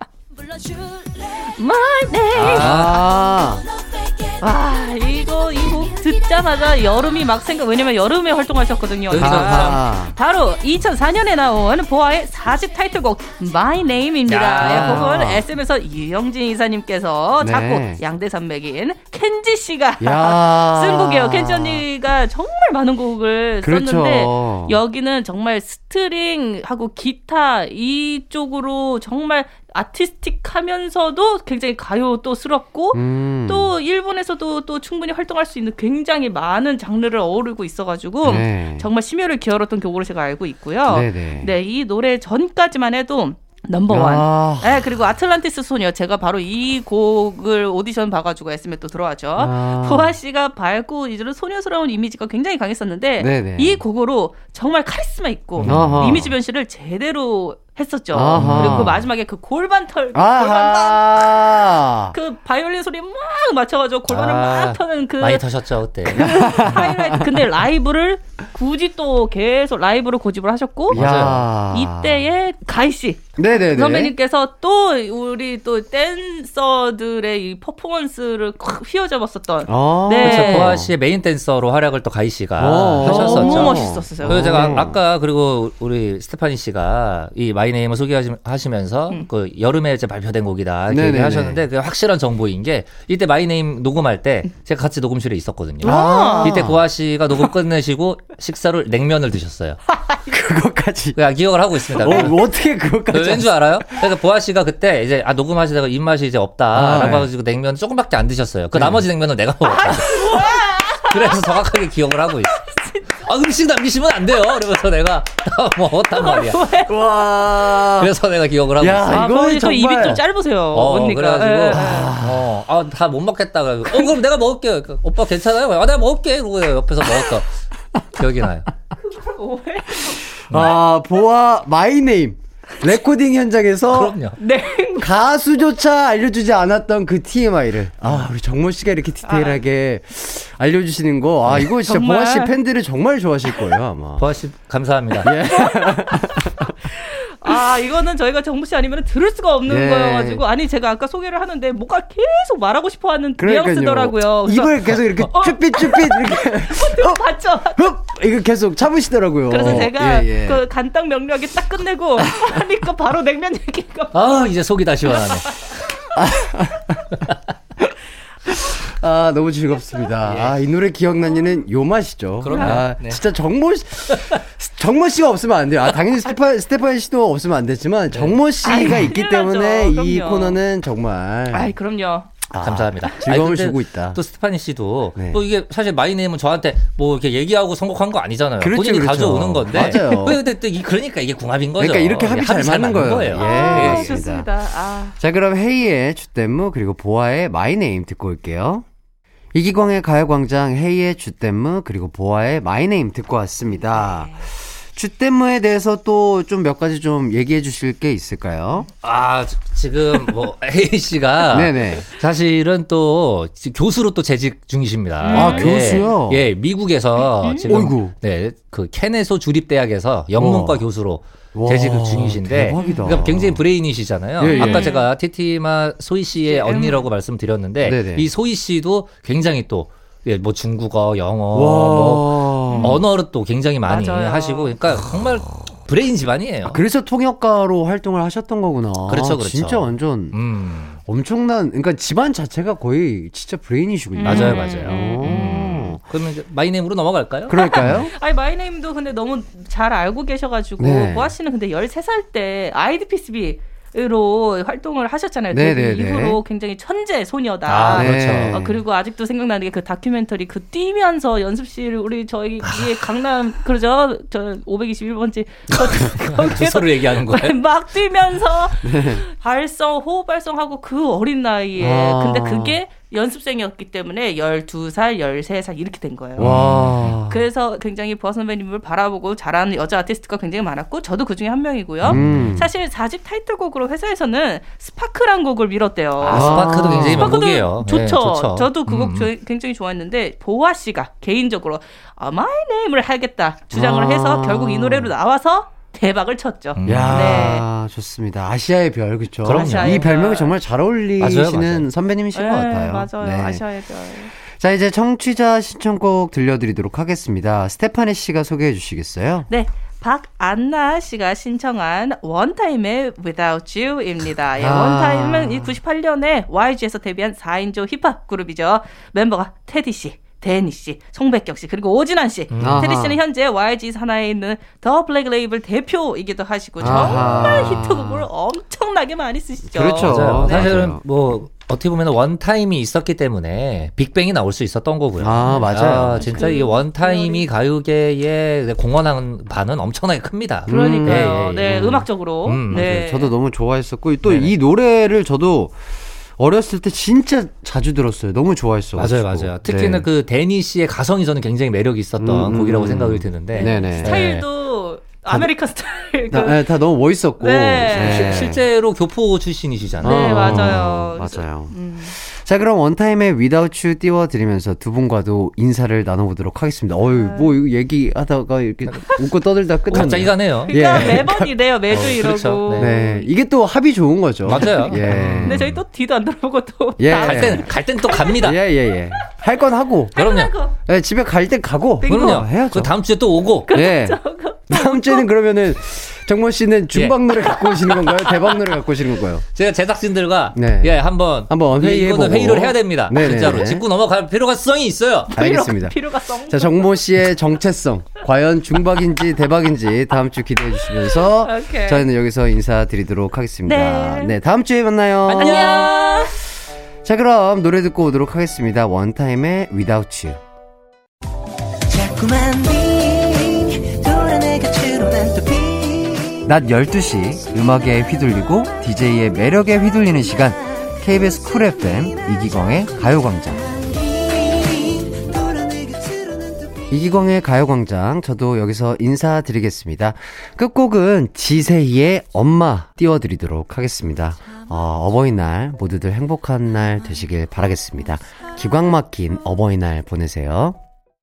My name. 아, 와, 이거 이 곡 듣자마자 여름이 막 생각. 왜냐면 여름에 활동하셨거든요. 아하. 바로 2004년에 나온 보아의 4집 타이틀곡 My Name입니다. 이 곡은 SM에서 유영진 이사님께서 네. 작곡 양대 산맥인 켄지 씨가 야. [LAUGHS] 쓴 곡이에요. 켄지 언니가 정말 많은 곡을 그렇죠. 썼는데 여기는 정말 string하고 기타 이쪽으로 정말 artistic하면서도 굉장히 가요 또 스럽고 음. 또 일본 에서도 또 충분히 활동할 수 있는 굉장히 많은 장르를 어우르고 있어가지고 네. 정말 심혈을 기울였던 곡으로 제가 알고 있고요. 네네. 네, 이 노래 전까지만 해도 넘버원. 아. 네, 그리고 아틀란티스 소녀. 제가 바로 이 곡을 오디션 봐가지고 SM에 또 들어왔죠. 아. 보아 씨가 밝고 이제는 소녀스러운 이미지가 굉장히 강했었는데 네네. 이 곡으로 정말 카리스마 있고 아하. 이미지 변신을 제대로 했었죠. 아하. 그리고 그 마지막에 그 골반 털, 골반 아하. 그 바이올린 소리 막 맞춰가지고 골반을 아, 막 터는 그 많이 터셨죠 그때. [LAUGHS] 하이라이트. 근데 라이브를 굳이 또 계속 라이브로 고집을 하셨고 야. 이때의 가희 씨 네네네. 선배님께서 또 우리 또 댄서들의 이 퍼포먼스를 콱 휘어잡았었던 아. 네. 그렇죠. 보아 씨의 메인 댄서로 활약을 또 가희 씨가 어. 하셨었죠. 너무 멋있었어요. 그래서 제가 어. 아- 아까 그리고 우리 스테파니 씨가 이 My Name을 소개하시면서 음. 그 여름에 이제 발표된 곡이다 이렇게 네네네. 얘기하셨는데 그 확실한 정보인 게 이때 My Name 녹음할 때 제가 같이 녹음실에 있었거든요. 아. 이때 보아 씨가 녹음 끝내시고 식사를 냉면을 드셨어요. [LAUGHS] 그거까지. 그냥 기억을 하고 있습니다. 어, 어떻게 그거까지. 왠줄 알아요? 그래서 보아 씨가 그때 이제 아 녹음하시다가 입맛이 이제 없다라고 아, 네. 해가지고 냉면 조금밖에 안 드셨어요. 그 나머지 냉면은 내가 먹었다. [LAUGHS] 그래서 정확하게 기억을 하고 있어. 아 음식 남기시면 안 돼요. 그러면서 내가 [LAUGHS] 다 먹었단 말이야. 와. 그래서 내가 기억을 하고 야, 있어. 아, 그럼 저 정말- 입이 좀 짧으세요. 어, 언니가. 그래가지고 예. 어, 아, 다못 먹겠다. 어, 그럼 내가 먹을게. 그, 오빠 괜찮아요? 아, 내가 먹을게. 그러고 옆에서 먹었던 기억이 나요. [LAUGHS] 아, 보아 My Name. 레코딩 현장에서. 네. 가수조차 알려주지 않았던 그 TMI를 아 우리 정모 씨가 이렇게 디테일하게 알려주시는 거 아 이거 진짜 정말. 보아 씨 팬들이 정말 좋아하실 거예요 아마. 보아 씨 감사합니다. [LAUGHS] 아, 이거는 저희가 정모 씨 아니면 들을 수가 없는 네. 거여가지고. 아니, 제가 아까 소개를 하는데 뭔가 계속 말하고 싶어 하는 그러니까요. 뉘앙스더라고요. 입을 계속 이렇게 어. 쭈삣쭈삣 이렇게 [LAUGHS] 봤죠? 흡 이거 계속 참으시더라고요. 그래서 제가 예, 예. 그 간단 명료하게 딱 끝내고 [LAUGHS] 하니까 바로 냉면 얘기가 아, 이제 속이 다 시원하네. [LAUGHS] 아 너무 즐겁습니다. 아이 노래 기억나니는 요 맛이죠. 그럼요. 아, 네. 진짜 정모 씨, [LAUGHS] 정모 씨가 없으면 안 돼요. 아 당연히 스테파 스테판 씨도 없으면 안 되지만 정모 씨가 아이, 있기 때문에 나죠. 이 그럼요. 코너는 정말 아이 그럼요. 아, 감사합니다. 즐거움을 아니, 주고 있다. 또 스테파니 씨도 네. 또 이게 사실 My Name은 저한테 뭐 이렇게 얘기하고 선곡한 거 아니잖아요. 그렇죠, 본인이 그렇죠. 가져오는 건데. 맞아요. [LAUGHS] 근데 또 이, 그러니까 이게 궁합인 거죠. 그러니까 이렇게 합이 잘 맞는 거예요. 예. 아, 맞습니다. 좋습니다. 아. 자, 그럼 헤이의 Je t'aime 그리고 보아의 My Name 듣고 올게요. 이기광의 가요광장 헤이의 Je t'aime 그리고 보아의 My Name 듣고 왔습니다. Je t'aime에 대해서 또 좀 몇 가지 좀 얘기해 주실 게 있을까요? 아 지- 지금 뭐 [LAUGHS] 헤이 씨가 네네. 사실은 또 지- 교수로 또 재직 중이십니다. 아, 교수요? 예, 미국에서 지금 어이구. 네, 그 케네소 주립 대학에서 영문과 와. 교수로 와, 재직을 중이신데 대박이다. 그러니까 굉장히 브레인이시잖아요. 예, 예. 아까 제가 티티마 소희 씨의 언니라고 말씀드렸는데 네네. 이 소희 씨도 굉장히 또 예, 뭐 중국어, 영어, 와. 뭐 언어를 또 굉장히 많이 맞아요. 하시고 그러니까 정말 브레인 집안이에요. 그래서 통역가로 활동을 하셨던 거구나. 그렇죠, 그렇죠. 진짜 완전 음. 엄청난, 그러니까 집안 자체가 거의 진짜 브레인이시군요. 맞아요, 음. 맞아요. 오. 그러면 이제 My Name으로 넘어갈까요? 그럴까요? [LAUGHS] 아니 My Name도 근데 너무 잘 알고 계셔가지고 네. 보아 씨는 근데 13살 때 ID; Peace B 로 활동을 하셨잖아요. 네, 데뷔 네, 네. 이후로 굉장히 천재 소녀다. 아, 그렇죠. 네. 어, 그리고 아직도 생각나는 게 그 다큐멘터리 그 뛰면서 연습실 우리 저희 위에 강남 그러죠 저 521번지 [LAUGHS] 거기에서 주소를 얘기하는 거예요? [LAUGHS] 막 뛰면서 [LAUGHS] 발성 호흡 발성하고 그 어린 나이에 아. 근데 그게 연습생이었기 때문에 12살 13살 이렇게 된 거예요. 와. 그래서 굉장히 보아 선배님을 바라보고 자라는 여자 아티스트가 굉장히 많았고 저도 그 중에 한 명이고요. 음. 사실 4집 타이틀곡으로 회사에서는 스파크란 곡을 밀었대요. 아, 스파크도 굉장히 명곡이에요. 좋죠. 네, 좋죠. 저도 그곡 음. 굉장히 좋아했는데 보아 씨가 개인적으로 아, My Name을 하겠다 주장을 아. 해서 결국 이 노래로 나와서 대박을 쳤죠. 음. 야 좋습니다. 아시아의 별 그렇죠. 아시아의 이 별명이 별. 정말 잘 어울리시는 맞아요, 맞아요. 선배님이신 것 같아요. 맞아요. 네. 아시아의 별. 자 이제 청취자 신청곡 들려드리도록 하겠습니다. 스테파니 씨가 소개해 주시겠어요? 네. 박안나 씨가 신청한 원타임의 Without You입니다. 예, 아. 원타임은 이 98년에 YG에서 데뷔한 4인조 힙합 그룹이죠. 멤버가 테디 씨, 데니 씨, 송백경 씨, 그리고 오진환 씨. 아하. 테디 씨는 현재 YG 산하에 있는 더 블랙 레이블 대표이기도 하시고 아하. 정말 히트곡을 엄청나게 많이 쓰시죠. 그렇죠. 맞아요. 네. 사실은. 뭐 어떻게 보면 원타임이 있었기 때문에 빅뱅이 나올 수 있었던 거고요. 아, 맞아요. 아, 진짜 이 원타임이 가요계에 공헌한 바는 엄청나게 큽니다. 그러니까요. 예, 예, 네, 예. 음악적으로. 음, 네. 저도 너무 좋아했었고 또 네네. 이 노래를 저도 어렸을 때 진짜 자주 들었어요. 너무 좋아했어. 맞아요, 맞아요. 특히나 그 데니 씨의 가성이 저는 굉장히 매력이 있었던 음, 곡이라고 음. 생각이 드는데 네네. 스타일도 American style. 다, 그- 네, 다 너무 멋있었고. 네. 실- 실제로 교포 출신이시잖아요. 네, 어, 맞아요. 맞아요. 음. 자, 그럼 원타임의 Without You 띄워드리면서 두 분과도 인사를 나눠보도록 하겠습니다. 어유, 뭐, 이거 얘기하다가 이렇게 웃고 떠들다 [LAUGHS] 끝났네. 갑자기 가네요. 그러니까 예. 매번 이래요. 매주 어, 이러고. 그렇죠. 네. 네, 이게 또 합이 좋은 거죠. 맞아요. 예. 근데 저희 또 뒤도 안 돌아보고 또 예. 갈 땐, 갈 땐 또 갑니다. 예, 예, 예. 할 건 하고. 그럼요. 예, 집에 갈때 가고. 그럼요. 해야죠. 그 다음 주에 또 오고. [LAUGHS] 예. 다음 주에는 그러면은 정모 씨는 중박 예. 노래 갖고 오시는 건가요? 대박 노래 갖고 오시는 건가요? 제가 제작진들과 네. 예 한번 한번 이- 회의해보고. 이거는 회의를 해야 됩니다. 네네네. 진짜로 짚고 넘어갈 필요성이 있어요. 알겠습니다. 필요가 성. 자, 정모 씨의 정체성. 과연 중박인지 대박인지 다음 주 기대해 주시면서 오케이. 저희는 여기서 인사드리도록 하겠습니다. 네. 네, 다음 주에 만나요. 안녕. 자, 그럼 노래 듣고 오도록 하겠습니다. 원타임의 Without You. 낮 12시 음악에 휘둘리고 DJ의 매력에 휘둘리는 시간. KBS 쿨 FM 이기광의 가요광장. 이기광의 가요광장 저도 여기서 인사드리겠습니다. 끝곡은 지세희의 엄마 띄워드리도록 하겠습니다. 어, 어버이날 모두들 행복한 날 되시길 바라겠습니다. 기광 막힌 어버이날 보내세요.